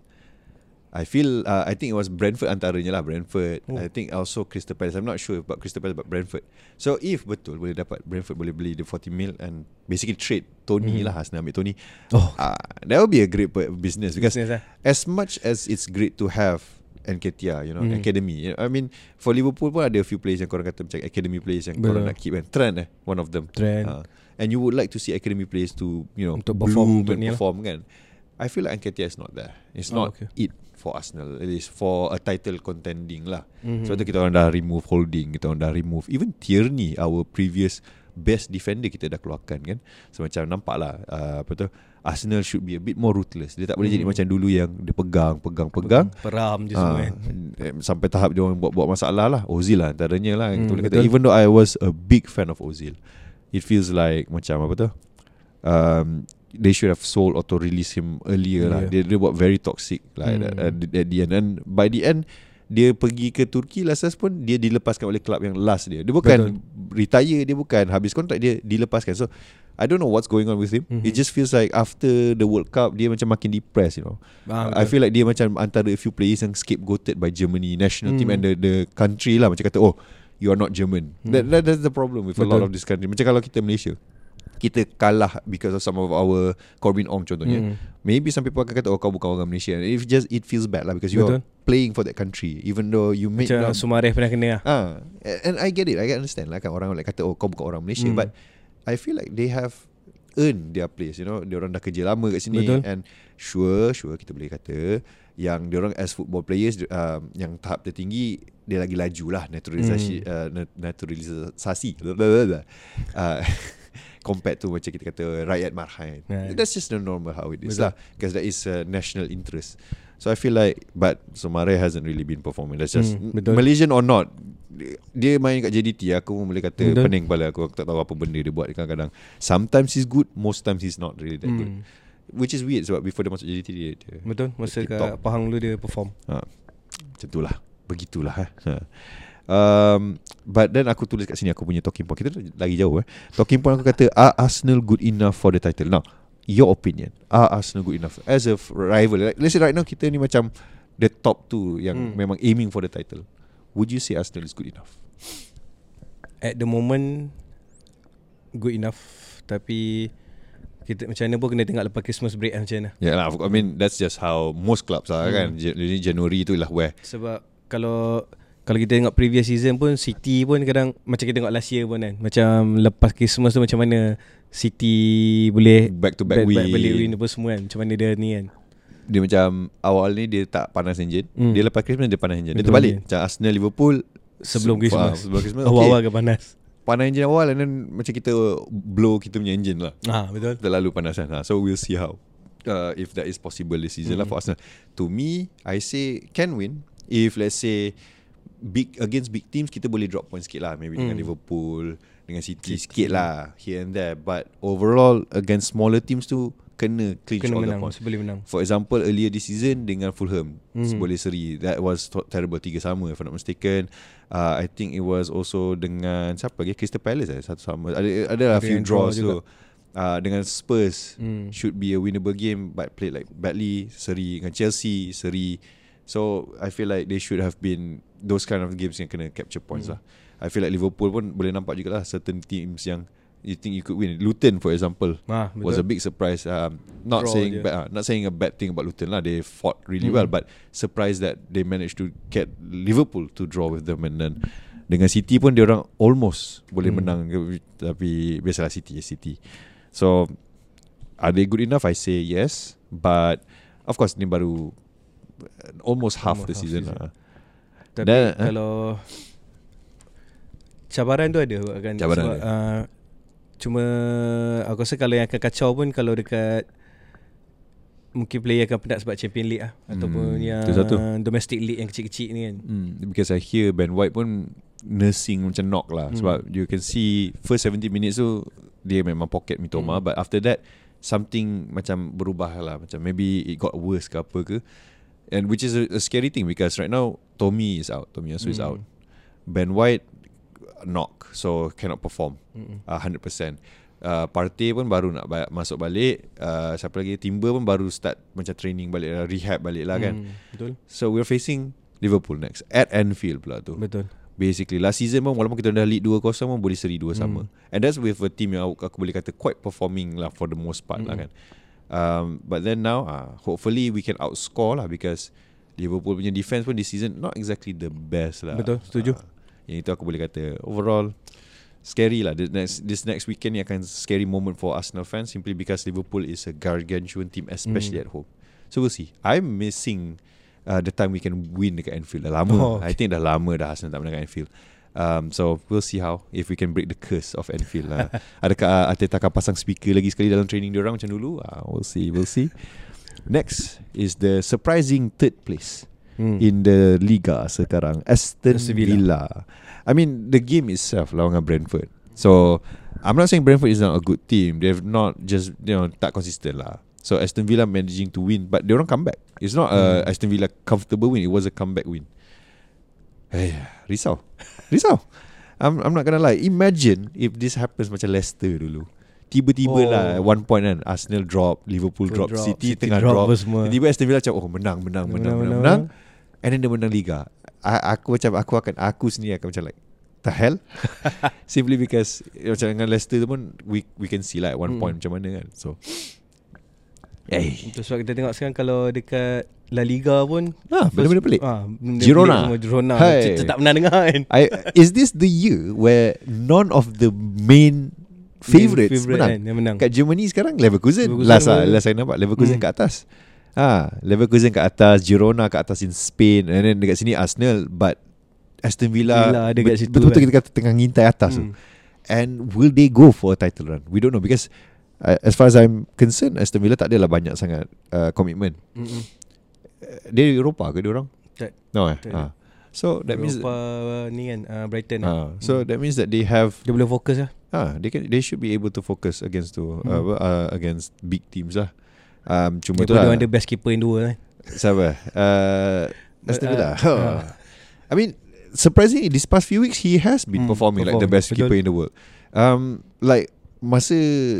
S1: I feel uh, I think it was Brentford antaranya lah Brentford
S2: Oh.
S1: I think also Crystal Palace I'm not sure about Crystal Palace But Brentford So if betul boleh dapat Brentford boleh beli the 40 mil And basically trade Tony
S2: Mhm.
S1: lah Arsenal ambil Tony
S2: Oh,
S1: uh, That would be a great business Because
S2: business lah.
S1: as much as it's great to have Nketiah, you know,
S2: Mhm.
S1: academy. You know, I mean, for Liverpool pun ada a few players yang korang kata macam academy players yang korang
S2: Betul.
S1: nak keep kan. Trent eh, one of them.
S2: Trend.
S1: Uh, and you would like to see academy players to, you know,
S2: Untuk perform
S1: bloom
S2: untuk
S1: and
S2: ni lah.
S1: perform kan. I feel like Nketiah is not there. It's
S2: Oh,
S1: not
S2: okay.
S1: it for Arsenal. It is for a title contending lah.
S2: Mhm.
S1: Sebab tu kita orang dah remove Holding, kita orang dah remove even Tierney, our previous best defender kita dah keluarkan kan. So macam nampak lah uh, apa tu Arsenal should be a bit more ruthless. Dia tak boleh jadi
S2: Hmm.
S1: macam dulu yang dia pegang, pegang, pegang.
S2: Peram je semua
S1: Ah,
S2: kan.
S1: eh, Sampai tahap dia orang buat-buat masalah lah Ozil lah antaranya lah
S2: Hmm,
S1: hmm, kata,
S2: betul.
S1: Even though I was a big fan of Ozil It feels like macam apa tu um, They should have sold or to release him earlier lah
S2: Yeah.
S1: dia, dia buat very toxic like,
S2: Hmm.
S1: at, at, at the end And by the end dia pergi ke Turki last last pun dia dilepaskan oleh klub yang last dia. Dia bukan retire, dia bukan habis kontrak dia dilepaskan. So I don't know what's going on with him.
S2: Mhm.
S1: It just feels like after the World Cup dia macam makin depressed, you know.
S2: Ah,
S1: I
S2: betul.
S1: feel like dia macam antara a few players yang scapegoated by Germany national team
S2: Hmm.
S1: and the the country lah macam kata oh you are not German.
S2: Hmm.
S1: That, that that's the problem with a lot
S2: Betul.
S1: of this country. Macam kalau kita Malaysia kita kalah because of some of our Corbin Ong contohnya.
S2: Hmm.
S1: Maybe some people akan kata oh kau bukan orang Malaysia. If just it feels bad lah because you
S2: Betul.
S1: are playing for that country even though you make
S2: Macam Sumareh pernah kena lah.
S1: ah and I get it. I can understand lah kan orang like kata oh kau bukan orang Malaysia
S2: Hmm.
S1: but I feel like they have earn their place you know dia orang dah kerja lama kat sini
S2: Betul.
S1: and sure sure kita boleh kata yang dia orang as football players um, yang tahap tertinggi dia lagi laju lah naturalisasi
S2: Hmm.
S1: uh, nat- naturalisasi <laughs> uh, <laughs> <laughs> compared to macam kita kata rakyat marhain
S2: Right.
S1: that's just the normal how it is
S2: Betul.
S1: lah because that is uh, national interest so I feel like but Somare hasn't really been performing that's just
S2: Hmm, betul.
S1: Malaysian or not dia- main kat JDT aku pun boleh kata
S2: Betul.
S1: pening kepala aku aku tak tahu apa benda dia buat kadang-kadang sometimes he's good most times he's not really that good
S2: Hmm.
S1: which is weird sebab before dia masuk JDT dia, dia
S2: Betul Masa kat. Pahang dulu dia perform
S1: ha, macam tu lah begitulah eh. ha. Um, but then aku tulis kat sini aku punya talking point. Kita lagi jauh eh. Talking point aku kata are Arsenal good enough for the title? Now your opinion. Are Arsenal good enough? As a rival like, let's say right now kita ni macam the top two yang
S2: Hmm.
S1: memang aiming for the title. Would you say Arsenal is good enough?
S2: At the moment Good enough. Tapi kita macam mana pun kena tengok lepas Christmas break lah macam mana.
S1: Yeah lah I mean that's just how most clubs are
S2: Hmm.
S1: kan Ja- Jadi Januari tu lah where
S2: Sebab kalau kalau kita tengok previous season pun City pun kadang macam kita tengok last year pun kan. Macam lepas Christmas tu macam mana City boleh
S1: back to back, win.
S2: balik win apa semua kan. Macam mana dia ni kan.
S1: Dia macam awal ni dia tak panas engine
S2: Hmm.
S1: Dia lepas Christmas dia panas engine Dia terbalik
S2: je.
S1: Macam Arsenal Liverpool
S2: Sebelum
S1: se-
S2: Christmas.
S1: ah, Sebelum Christmas okay. <laughs>
S2: Awal-awal ke panas.
S1: Panas engine awal And then macam kita blow kita punya engine lah
S2: Ah betul.
S1: Terlalu panas kan ha, So we'll see how uh, If that is possible this season lah
S2: Hmm.
S1: for Arsenal To me I say can win If let's say big Against big teams Kita boleh drop points sikit lah. Maybe dengan
S2: Hmm.
S1: Liverpool Dengan City sikit lah Here and there. But overall Against smaller teams tu Kena clinch
S2: Kena
S1: all
S2: menang,
S1: the points.
S2: boleh menang.
S1: For example earlier this season dengan Fulham mm. boleh seri. That was terrible tiga sama if I'm not mistaken. Uh, I think it was also dengan siapa lagi? Crystal Palace eh? Satu sama. Ada ada lah few
S2: draw
S1: draws tu. uh, dengan Spurs
S2: Hmm.
S1: should be a winnable game but played like badly. Seri dengan Chelsea seri. So I feel like they should have been those kind of games yang kena capture points
S2: Hmm.
S1: lah I feel like Liverpool pun boleh nampak juga lah certain teams yang you think you could win Luton for example
S2: Ah,
S1: was a big surprise. Um, not
S2: Draw
S1: saying bad, uh, not saying a bad thing about Luton lah. They fought really
S2: Mm.
S1: well, but surprised that they managed to get Liverpool to draw with them and then dengan City pun dia orang almost boleh
S2: Mm.
S1: menang tapi biasalah City is City. So are they good enough? I say yes, but of course ni baru almost half
S2: Almost
S1: the
S2: half
S1: season.
S2: season.
S1: lah.
S2: Tapi
S1: Dan, eh?
S2: kalau cabaran tu ada kan
S1: Cabaran
S2: sebab
S1: ada.
S2: uh, cuma aku rasa kalau yang akan kacau pun kalau dekat mungkin player akan penat sebab Champion League lah ataupun
S1: Hmm,
S2: yang
S1: tu satu.
S2: domestic league yang kecil-kecil ni kan.
S1: Mm, because I hear Ben White pun nursing macam knock lah
S2: Hmm.
S1: sebab you can see first 70 minutes tu dia memang pocket Mitoma
S2: Hmm.
S1: but after that something macam berubah lah macam maybe it got worse ke apa ke and which is a, a scary thing because right now Tommy is out. Tommy Yasu is
S2: Mm.
S1: out. Ben White knock. So cannot perform.
S2: Mm-mm.
S1: uh, 100% uh, Partey pun baru nak ba- masuk balik. Uh, siapa lagi? Timber pun baru start macam training balik uh, rehab balik lah kan.
S2: Mm, Betul.
S1: So we're facing Liverpool next at Anfield pula tu.
S2: Betul.
S1: Basically Last season pun Walaupun kita dah lead 2-0 pun Boleh seri 2 sama.
S2: Hmm.
S1: And that's with a team Yang aku, aku boleh kata Quite performing lah For the most part lah
S2: Mm-mm.
S1: kan um, But then now uh, Hopefully we can outscore lah Because Liverpool punya defense pun This season Not exactly the best lah.
S2: Betul, setuju.
S1: uh, Yang itu aku boleh kata Overall Scary lah. This next, this next weekend ni akan scary moment for Arsenal fans Simply because Liverpool is a gargantuan team Especially
S2: Mm.
S1: at home. So we'll see. I'm missing uh, The time we can win dekat Anfield. Dah lama. <laughs>
S2: Oh, okay.
S1: I think dah lama dah Arsenal tak menang kat Anfield um, So we'll see how If we can break the curse of Anfield lah <laughs> Adakah uh, Arteta akan pasang speaker lagi sekali Dalam training diorang macam dulu uh, We'll see We'll see Next is the surprising third place
S2: Hmm.
S1: in the Liga sekarang Aston Villa.
S2: Villa.
S1: I mean the game itself lawan dengan Brentford. So I'm not saying Brentford is not a good team. They've not just you know tak consistent lah. So Aston Villa managing to win, but they orang come back. It's not a
S2: Hmm.
S1: Aston Villa comfortable win. It was a comeback win. Hey, risau, risau. I'm I'm not gonna lie. Imagine if this happens macam Leicester dulu. Tiba-tiba
S2: Oh.
S1: lah One point kan Arsenal drop Liverpool drop,
S2: Drop,
S1: City,
S2: City
S1: tengah
S2: drop
S1: drop. Tiba-tiba Aston Villa macam Oh menang Menang Menang Menang, menang, And then dia menang Liga A- Aku macam Aku akan Aku sendiri akan macam like The hell <laughs> Simply because Macam dengan Leicester tu pun We we can see lah At one
S2: Mm.
S1: point macam mana kan So Eh
S2: Itu sebab kita tengok sekarang Kalau dekat La Liga pun
S1: Ah, benda-benda pelik.
S2: ah, benda
S1: Girona.
S2: pelik Girona
S1: Hai.
S2: Kita tak pernah dengar kan
S1: I, Is this the year Where None of the main Favourites
S2: Favourite
S1: menang
S2: kan, Yang menang
S1: Kat Germany sekarang Leverkusen,
S2: Leverkusen
S1: Last
S2: pun-
S1: Last saya nampak Leverkusen
S2: Hmm.
S1: kat atas Ah, Leverkusen kat atas Girona kat atas in Spain And then dekat sini Arsenal But Aston Villa,
S2: Villa ada kat situ
S1: Betul-betul
S2: kan.
S1: kita kata Tengah ngintai atas tu
S2: Hmm.
S1: And will they go for a title run We don't know Because uh, As far as I'm concerned Aston Villa tak adalah banyak sangat uh, Commitment
S2: Mm-mm.
S1: Uh, Dia Eropah ke dia orang?
S2: Tak.
S1: No eh ah. So that means
S2: Eropah ni kan uh, Brighton
S1: ah, So that means that they have
S2: Dia boleh fokus lah
S1: Ah, they can they should be able to focus against to uh, apa, uh, against big teams lah. Um, cuma
S2: Dia
S1: tu lah.
S2: boleh ada best keeper yang dua kan
S1: Siapa? Uh, Aston Villa.
S2: Uh, <laughs> uh.
S1: I mean, surprisingly, these past few weeks he has been
S2: Hmm,
S1: performing like the
S2: perform.
S1: best
S2: Betul.
S1: keeper in the world. Um, like masa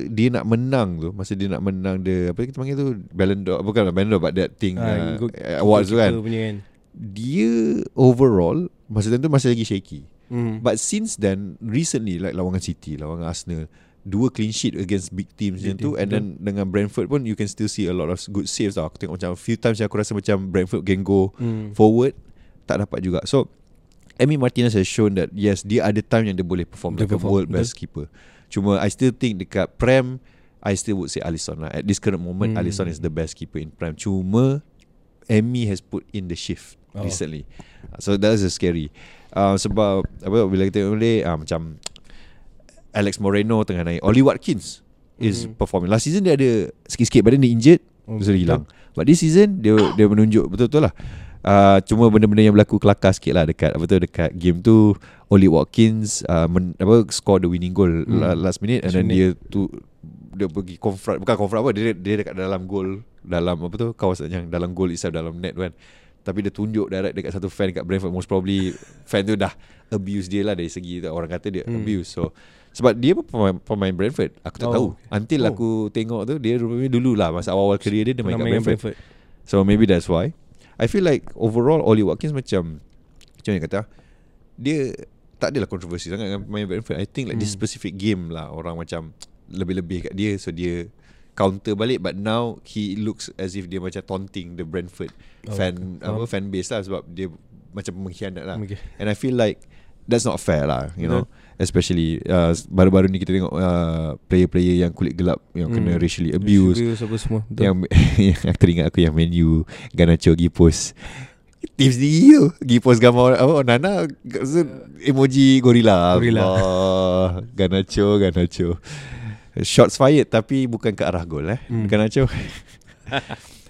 S1: dia nak menang tu, masa dia nak menang the apa kita panggil tu? Ballon d'Or, bukan Ballon d'Or but that thing uh,
S2: Ah, good-
S1: awards tu kan.
S2: Punya kan.
S1: Dia overall masa tu masih lagi shaky.
S2: Hmm.
S1: But since then Recently Like lawan dengan City Lawan dengan Arsenal Dua clean sheet Against big teams macam tu. And then Dengan Brentford pun You can still see A lot of good saves tau. Aku tengok macam Few times yang aku rasa macam Brentford can go
S2: Hmm.
S1: Forward Tak dapat juga. So Emi Martinez has shown that Yes dia ada time Yang dia boleh perform
S2: Dia
S1: Like a
S2: perform,
S1: world best keeper Cuma I still think Dekat Prem I still would say Alisson lah. At this current moment
S2: Hmm.
S1: Alisson is the best keeper in Prem. Cuma Emi has put in the shift
S2: Oh.
S1: recently. So that is scary. Uh, Sebab apa Bila kita boleh uh, Macam Alex Moreno tengah naik. Oli Watkins Is
S2: Mhm.
S1: performing. Last season dia ada Sikit-sikit then dia injured.
S2: Oh,
S1: So dia hilang. But this season Dia dia menunjuk. Betul-betul lah uh, Cuma benda-benda yang berlaku Kelakar sikit lah Dekat apa tu Dekat game tu Oli Watkins uh, men, apa Score the winning goal
S2: Hmm.
S1: Last minute And then dia tu Dia pergi confront Bukan confront apa Dia, dia dekat dalam goal Dalam apa tu Kawasan yang Dalam goal itself Dalam net tu kan tapi dia tunjuk direct dekat satu fan kat Brentford Most probably fan tu dah abuse dia lah dari segi tu. Orang kata dia
S2: Hmm.
S1: abuse So sebab dia pun pemain, pemain Brentford Aku tak
S2: Oh.
S1: tahu Until
S2: Oh.
S1: aku tengok tu Dia rupanya dulu lah Masa awal-awal career dia Dia main kat
S2: main
S1: Brentford. So maybe that's why I feel like overall Oli Watkins macam Macam mana kata Dia tak adalah kontroversi sangat dengan main Brentford I think like hmm. this specific game lah Orang macam Lebih-lebih kat dia So dia counter balik But now He looks as if dia macam taunting The Brentford
S2: Oh,
S1: Fan
S2: okay.
S1: apa
S2: Faham.
S1: fan base lah Sebab dia Macam mengkhianat lah
S2: Okay.
S1: And I feel like That's not fair lah You know Especially uh, Baru-baru ni kita tengok uh, Player-player yang kulit gelap Yang kena
S2: Hmm.
S1: racially abuse
S2: apa semua.
S1: Yang, <laughs> yang teringat aku yang menu Ganacho pergi post. Tim sendiri tu Pergi post gambar apa, Nana so, Emoji gorila.
S2: Gorila.
S1: Allah Ganacho Ganacho Shots fired Tapi bukan ke arah gol eh.
S2: Hmm.
S1: Ganacho <laughs>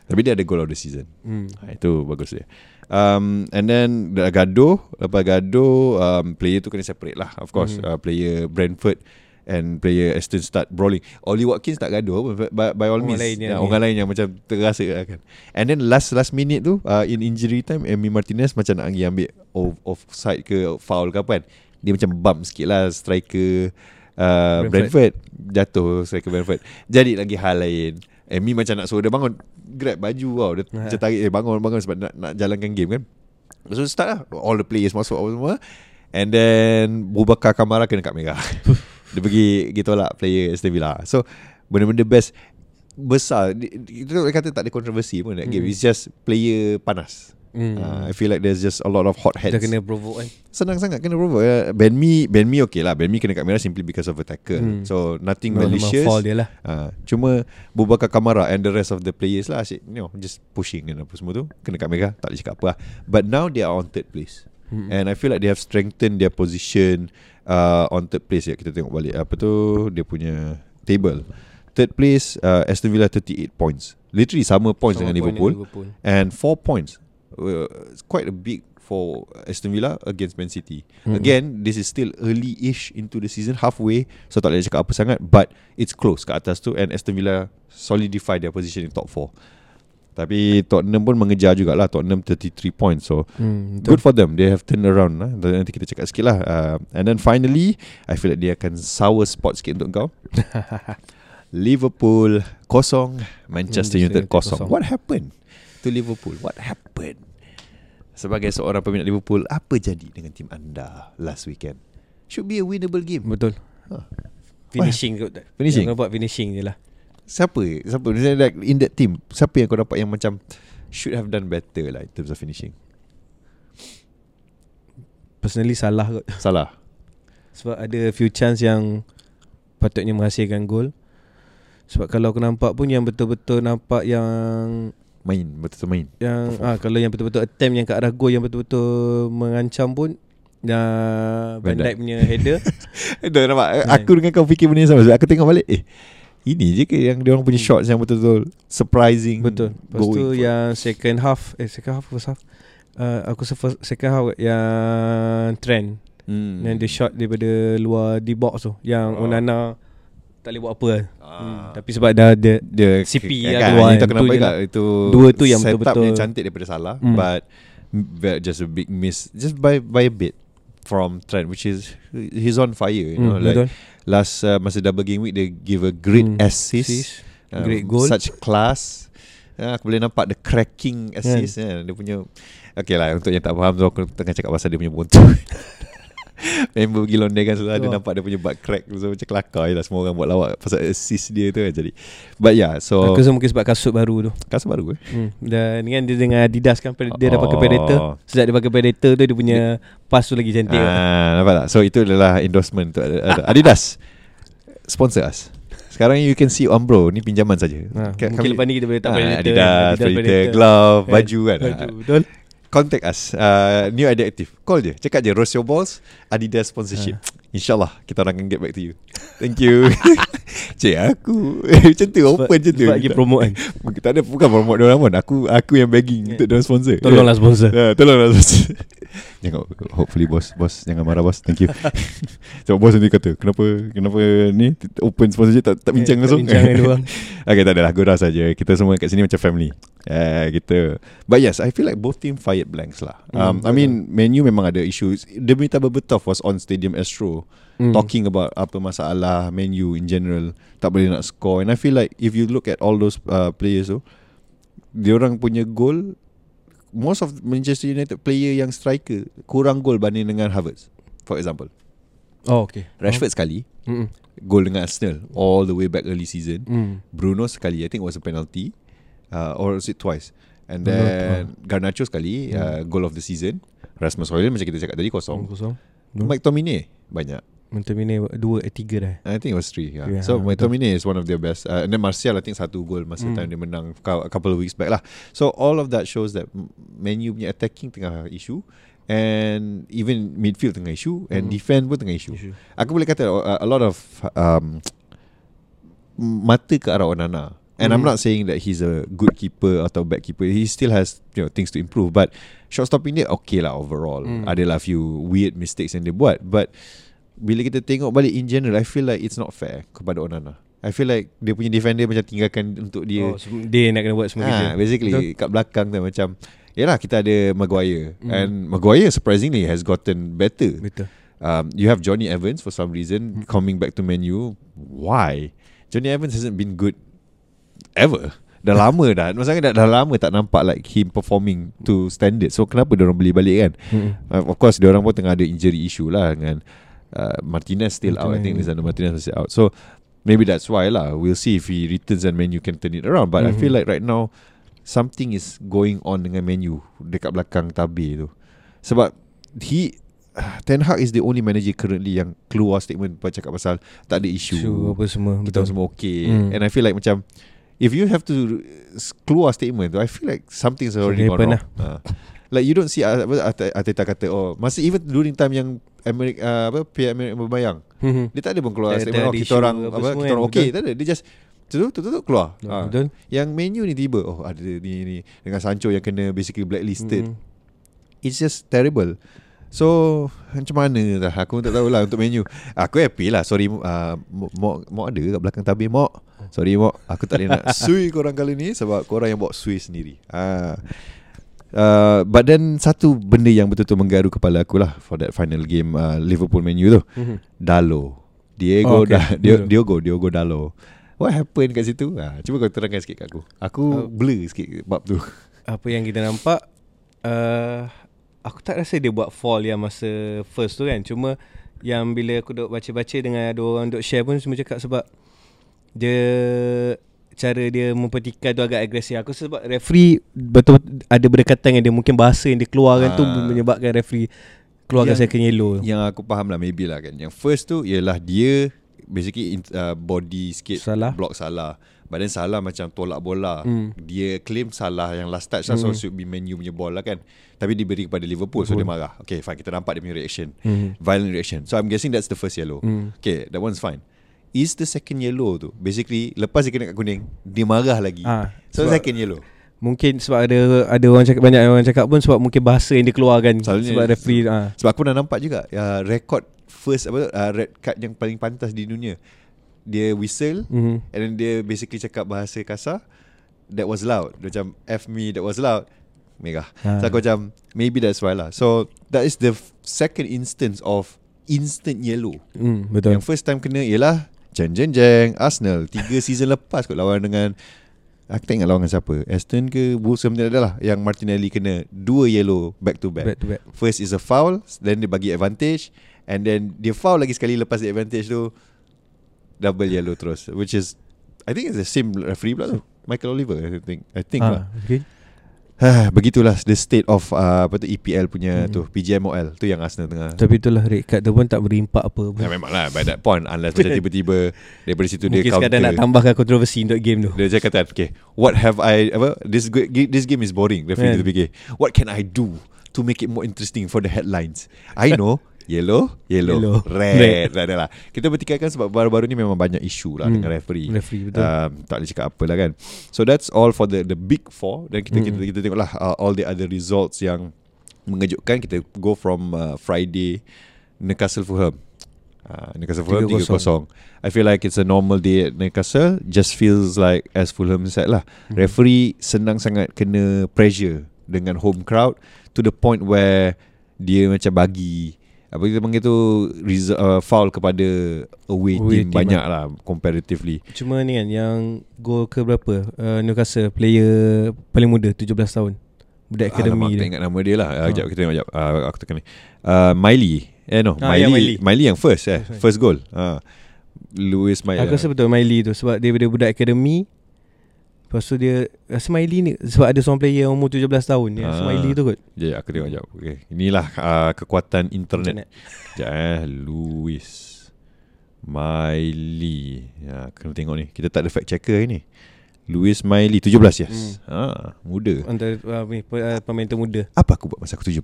S1: Tapi dia ada goal of the season.
S2: Hmm.
S1: ha, Itu bagus dia um, And then dah gaduh Lepas gaduh um, Player tu kena separate lah Of course
S2: Hmm.
S1: uh, Player Brentford and player Aston start brawling. Oli Watkins tak gaduh by, by, all
S2: Orang
S1: means.
S2: lain yang
S1: ya,
S2: ni.
S1: orang lain yang macam terasa lah kan. And then last last minute tu uh, in injury time Emi Martinez macam nak pergi ambil off, offside ke foul ke apa kan. Dia macam bump sikit lah striker uh,
S2: Brentford.
S1: Brentford. Brentford striker Brentford. Jadi lagi hal lain. Emi macam nak suruh dia bangun grab baju tau. Dia
S2: Ha.
S1: macam tarik eh bangun bangun sebab nak nak jalankan game kan. Tu start lah All the players masuk apa semua And then Bubakar Kamara kena kat merah <laughs> Dia pergi Gitu lah Player Aston Villa So Benda-benda best Besar Kita kata tak ada kontroversi pun That game
S2: Hmm.
S1: It's just Player panas
S2: Hmm.
S1: uh, I feel like there's just A lot of hot heads.
S2: Dah kena provoke kan
S1: Senang sangat Kena provoke uh, Ben Mi Ben Mi okay lah. Ben Mi kena kat merah Simply because of a tackle
S2: Hmm.
S1: So nothing
S2: Memang
S1: malicious.
S2: fall dia lah.
S1: Uh, cuma Bubakar Kamara and the rest of the players lah asyik, you know, just pushing and apa semua tu. Kena kat merah tak boleh cakap apa lah. but now they are on third place.
S2: Hmm.
S1: and I feel like they have strengthened their position uh, on third place. Ya kita tengok balik apa tu dia punya table. Third place uh, Aston Villa 38 points. Literally sama points
S2: Sama
S1: dengan
S2: point
S1: Liverpool,
S2: Liverpool.
S1: and 4 points uh, it's quite a big for Aston Villa against Man City.
S2: Mm-mm.
S1: Again, this is still early-ish into the season, halfway, so tak boleh cakap apa sangat, but it's close kat atas tu and Aston Villa solidify their position in top 4. Tapi Tottenham pun mengejar jugalah Tottenham 33 points So
S2: Hmm,
S1: good for them They have turned around lah. Nanti kita cakap sikit lah uh, And then finally I feel like dia akan Sour spot sikit untuk kau <laughs> Liverpool Kosong Manchester United kosong
S2: kosong.
S1: What happened To Liverpool. What happened? Sebagai seorang peminat Liverpool Apa jadi dengan tim anda Last weekend? Should be a winnable game.
S2: Betul.
S1: Huh.
S2: Finishing kot.
S1: Finishing?
S2: Yang kau buat finishing je lah.
S1: Siapa? Siapa? Like In that team. Siapa yang kau dapat yang macam Should have done better lah In terms of finishing?
S2: Personally salah kot.
S1: Salah.
S2: Sebab ada few chance yang Patutnya menghasilkan gol. Sebab kalau aku nampak pun Yang betul-betul nampak yang
S1: Main Betul-betul main
S2: Yang ah Kalau yang betul-betul attempt Yang ke arah gol Yang betul-betul mengancam pun uh, Van
S1: Van Dijk.
S2: Punya header. <laughs>
S1: Dah nampak.
S2: Kan.
S1: Aku dengan kau fikir benda yang sama. Aku tengok balik Eh ini je ke yang dia orang punya shots yang betul-betul surprising
S2: Betul. Lepas tu
S1: going for-
S2: yang second half Eh second half first half? Uh, Aku first, second half Yang trend
S1: hmm.
S2: Yang dia shot daripada luar di box tu. Yang
S1: Oh.
S2: Onana Tak boleh buat apa lah
S1: Ah.
S2: hmm. Tapi sebab dah dia
S1: dia
S2: CP
S1: kan,
S2: yang
S1: kan,
S2: keluar
S1: Itu
S2: kan,
S1: kenapa
S2: tu je
S1: juga
S2: lah.
S1: Itu
S2: Dua tu yang
S1: setup
S2: betul-betul-
S1: yang cantik daripada Salah
S2: Hmm.
S1: But Just a big miss Just by by a bit From Trent Which is He's on fire You know
S2: hmm,
S1: like
S2: Betul
S1: Last uh, Masa double game week They give a great
S2: Hmm.
S1: assist
S2: Assist.
S1: um,
S2: Great goal.
S1: Such class uh, Aku boleh nampak The cracking assist kan. Dia punya Okay lah Untuk yang tak faham tu Aku tengah cakap pasal dia punya bontot <laughs> <laughs> Member pergi London kan Selalu
S2: Wah.
S1: nampak dia punya butt crack So macam kelakar je lah Semua orang buat lawak Pasal assist dia tu kan Jadi But yeah So
S2: Aku rasa mungkin sebab kasut baru tu
S1: Kasut baru eh
S2: hmm. Dan kan dia dengan Adidas kan Dia dah pakai
S1: Oh.
S2: Predator Sejak dia pakai Predator tu Dia punya Pass tu lagi cantik ah.
S1: ah, Nampak tak So itu adalah endorsement tu Adidas Sponsor us Sekarang you can see Umbro Ni pinjaman saja
S2: ha, Mungkin
S1: kami-
S2: lepas ni kita boleh tak
S1: Ah,
S2: Predator
S1: Adidas,
S2: kan.
S1: Predator, glove,
S2: Kan?
S1: baju kan
S2: Baju
S1: Ah,
S2: Betul
S1: Contact us uh, New idea active Call je Cakap je Roast your balls. Adidas sponsorship InsyaAllah Kita orang akan get back to you Thank you <laughs> Cik aku <laughs> Macam tu
S2: Sebab-
S1: Open je tu
S2: Sebab lagi
S1: Tak-
S2: promote kan <laughs>
S1: Tak ada Bukan promote dia orang pun Aku aku yang begging Untuk dia orang sponsor
S2: Tolonglah sponsor
S1: Ya, tolonglah bos. Jangan hopefully bos bos jangan marah bos. Thank you. Sebab bos nanti kata kenapa kenapa ni open sponsor je tak tak bincang
S2: Eh, tak
S1: langsung.
S2: bincang dengan dia orang.
S1: okay, tak adalah gurau saja. Kita semua kat sini macam family. Eh kita. But yes, I feel like both team fired blanks lah. Um,
S2: Hmm,
S1: I mean, Man U memang ada issues. Dimitar Berbatov was on Stadium Astro
S2: Hmm.
S1: talking about apa masalah Man U in general tak boleh nak score. And I feel like if you look at all those uh, players tu dia orang punya goal most of Manchester United player yang striker kurang gol banding dengan Havertz for example.
S2: Oh okay.
S1: Rashford sekali
S2: oh. Mm-mm.
S1: gol dengan Arsenal all the way back early season.
S2: Mm.
S1: Bruno sekali I think it was a penalty uh, or was it twice? And then Garnacho sekali uh, goal of the season. Rasmus Højlund macam kita cakap tadi kosong.
S2: Kosong No.
S1: Mike Tomine banyak
S2: McTominay dua eh tiga dah.
S1: I think it was three. Yeah.
S2: Yeah,
S1: so
S2: betul.
S1: McTominay is one of their best. Uh, and then Martial, I think satu goal masa
S2: Hmm.
S1: time dia menang a couple of weeks back lah. So all of that shows that M- Man U punya attacking tengah issue and even midfield tengah issue and
S2: Hmm.
S1: defend pun tengah issue. Aku boleh kata a lot of um, mata ke arah Onana. And I'm
S2: Hmm.
S1: not saying that he's a good keeper atau bad keeper. He still has you know things to improve. But shot stopping dia okay lah overall.
S2: Hmm.
S1: Adalah few weird mistakes yang dia buat. But bila kita tengok balik in general, I feel like it's not fair kepada Onana. I feel like dia punya defender macam tinggalkan untuk dia.
S2: Oh, dia nak kena buat semua kerja.
S1: Ha, basically
S2: Betul.
S1: kat belakang tu macam Yalah kita ada Maguire
S2: Mm.
S1: And Maguire surprisingly has gotten better
S2: Betul.
S1: um, You have Johnny Evans for some reason
S2: Mm.
S1: Coming back to Man U Why? Johnny Evans hasn't been good Ever? Dah lama dah. Maksudnya dah, dah lama tak nampak like him performing to standard. So kenapa diorang beli balik kan?
S2: Mm-mm.
S1: uh, Of course diorang pun tengah ada injury issue lah Dengan uh, Martinez still out. I think. Lisandro Martinez still out. So maybe that's why lah. We'll see if he returns and Man U can turn it around. But I
S2: Mhm.
S1: feel like right now Something is going on dengan Man U Dekat belakang tabir tu. Sebab He Ten Hag is the only manager currently Yang keluar statement Cakap pasal Tak ada isu
S2: Show apa semua
S1: Kita
S2: Betul.
S1: semua okay.
S2: Hmm.
S1: And I feel like macam If you have to s- Keluar statement tu I feel like Something's already gone wrong. uh. Like you don't see uh, apa, Ate- Ateta kata Oh Masa even during time yang Amerika, uh, apa Pihak Amerika berbayang
S2: Mhm.
S1: Dia tak ada pun keluar
S2: Tak-
S1: statement Oh kita orang
S2: apa
S1: Kita
S2: kan,
S1: orang okay.
S2: Betul.
S1: Tak ada Dia just Tutup tutup keluar. Ah.
S2: Betul.
S1: Yang menu ni tiba Oh ada ni ni Dengan Sancho yang kena Basically blacklisted.
S2: Mhm.
S1: It's just terrible. So Macam mana dah? Aku tak tahulah Untuk menu. Aku happy lah. Sorry uh, Mok Mok ada kat belakang tabir Mok Sorry Mok Aku tak boleh nak <laughs> Sui korang kali ni Sebab korang yang bawa sui sendiri. Ah. Uh, but then Satu benda yang betul-betul Menggaru kepala aku lah For that final game uh, Liverpool menu tu.
S2: Mhm.
S1: Dalo. Diego
S2: Oh, okay.
S1: Dio,
S2: Dalo.
S1: Diogo Diogo Dalo. What happened kat situ? Ha, Cuba kau terangkan sikit kat aku. Aku
S2: Uh,
S1: blur sikit Bab tu.
S2: Apa yang kita nampak uh, Aku tak rasa dia buat fall yang masa first tu kan. Cuma Yang bila aku duk baca-baca dengan ada orang duk share pun Semua cakap sebab Dia Cara dia mempertikaikan tu agak agresif. Aku sebab referee Betul ada berdekatan dengan dia. Mungkin bahasa yang dia keluarkan tu
S1: Ah.
S2: Menyebabkan referee Keluarkan
S1: Yang-
S2: second yellow.
S1: Yang aku faham lah Maybe lah kan. Yang first tu Ialah dia Basically uh, Body sikit
S2: Salah.
S1: Block salah. But then salah macam Tolak bola.
S2: Hmm.
S1: Dia claim salah Yang last touch lah So
S2: Hmm.
S1: should be Man U punya ball lah kan. Tapi diberi kepada Liverpool So dia marah. Okay fine. Kita nampak dia punya reaction.
S2: Mhm.
S1: Violent reaction. So I'm guessing that's the first yellow.
S2: Hmm.
S1: Okay that one's fine Is the second yellow tu. Basically Lepas dia kena kat kuning Dia marah lagi.
S2: Ah,
S1: So
S2: sebab-
S1: second yellow.
S2: Mungkin sebab ada ada orang cakap banyak orang cakap pun sebab mungkin bahasa yang dia keluarkan
S1: Selalunya-
S2: sebab referee ah.
S1: Sebab aku pernah nampak juga uh, Record first apa uh, Red card yang paling pantas di dunia. Dia whistle
S2: Mhm.
S1: And then dia basically cakap bahasa kasar That was loud. Dia macam F me that was loud. Megah
S2: Ah.
S1: So aku macam Maybe that's why lah. So that is the second instance of Instant yellow.
S2: Hmm, betul.
S1: Yang first time kena ialah Jeng jeng jeng. Arsenal Tiga season lepas kot lawan dengan Aku tak ingat lawan dengan siapa. Aston ke Wolves something like that lah Yang Martinelli kena Dua yellow Back to back.
S2: Back to back.
S1: First is a foul Then dia bagi advantage And then Dia foul lagi sekali Lepas the advantage tu Double yellow terus Which is I think it's the same referee pula tu. Michael Oliver I think. I think lah.
S2: Ah, okay.
S1: Ha, Begitulah The state of uh, Apa tu EPL punya
S2: Mhm.
S1: tu PGMOL Tu yang Arsenal tengah
S2: Tapi itulah red card tu pun tak berimpak apa pun.
S1: Ya memang lah By that point Unless macam <laughs> tiba-tiba Daripada situ dia
S2: Mungkin
S1: counter
S2: sekadar nak tambahkan kontroversi untuk game tu.
S1: Dia cakap kata Okay What have I apa, This this game is boring Referee
S2: Kan.
S1: yeah. fikir What can I do To make it more interesting For the headlines I <laughs> know Yellow? Yellow,
S2: Yellow.
S1: Red. Red. Lah. Kita bertikaikan sebab Baru-baru ni memang banyak isu lah
S2: Hmm.
S1: Dengan referee.
S2: Referee betul.
S1: um, Tak boleh cakap apa lah kan. So that's all for the the big four. Dan kita,
S2: Hmm.
S1: kita, kita tengok lah uh, All the other results yang Mengejutkan. Kita go from uh, Friday Newcastle Fulham. Uh, Newcastle Fulham 3-0
S2: 3-0.
S1: I feel like it's a normal day at Newcastle. Just feels like As Fulham said lah.
S2: Hmm.
S1: Referee senang sangat Kena pressure Dengan home crowd To the point where Dia macam bagi Apa kita panggil tu result, uh, Foul kepada Away,
S2: Away
S1: team,
S2: team
S1: Banyak lah Comparatively
S2: Cuma ni kan yang gol ke berapa uh, Newcastle player paling muda 17 tahun. Budak
S1: Alamak,
S2: akademi
S1: aku tak
S2: dia.
S1: ingat nama dia lah uh,
S2: Ah.
S1: Sekejap kita tengok sekejap uh, Aku tekan ni uh, Miley Eh no
S2: Ah,
S1: Miley,
S2: ya,
S1: Miley.
S2: Miley.
S1: yang first eh. First goal uh, Louis Miley
S2: Aku rasa betul Miley tu sebab dia daripada budak akademi. Lepas tu dia rasa Miley ni sebab ada seorang player yang umur 17 tahun dia.
S1: Ah.
S2: Ah. Miley tu kot.
S1: Sekejap aku tengok sekejap okay. Inilah uh, kekuatan internet,
S2: Internet. <laughs>
S1: Sekejap eh Louis Miley ya, Kena tengok ni Kita tak ada fact checker hari ni Louis Miley 17 yes hmm. ha, Muda
S2: Antara uh, uh, pemain termuda.
S1: Apa aku buat masa aku 17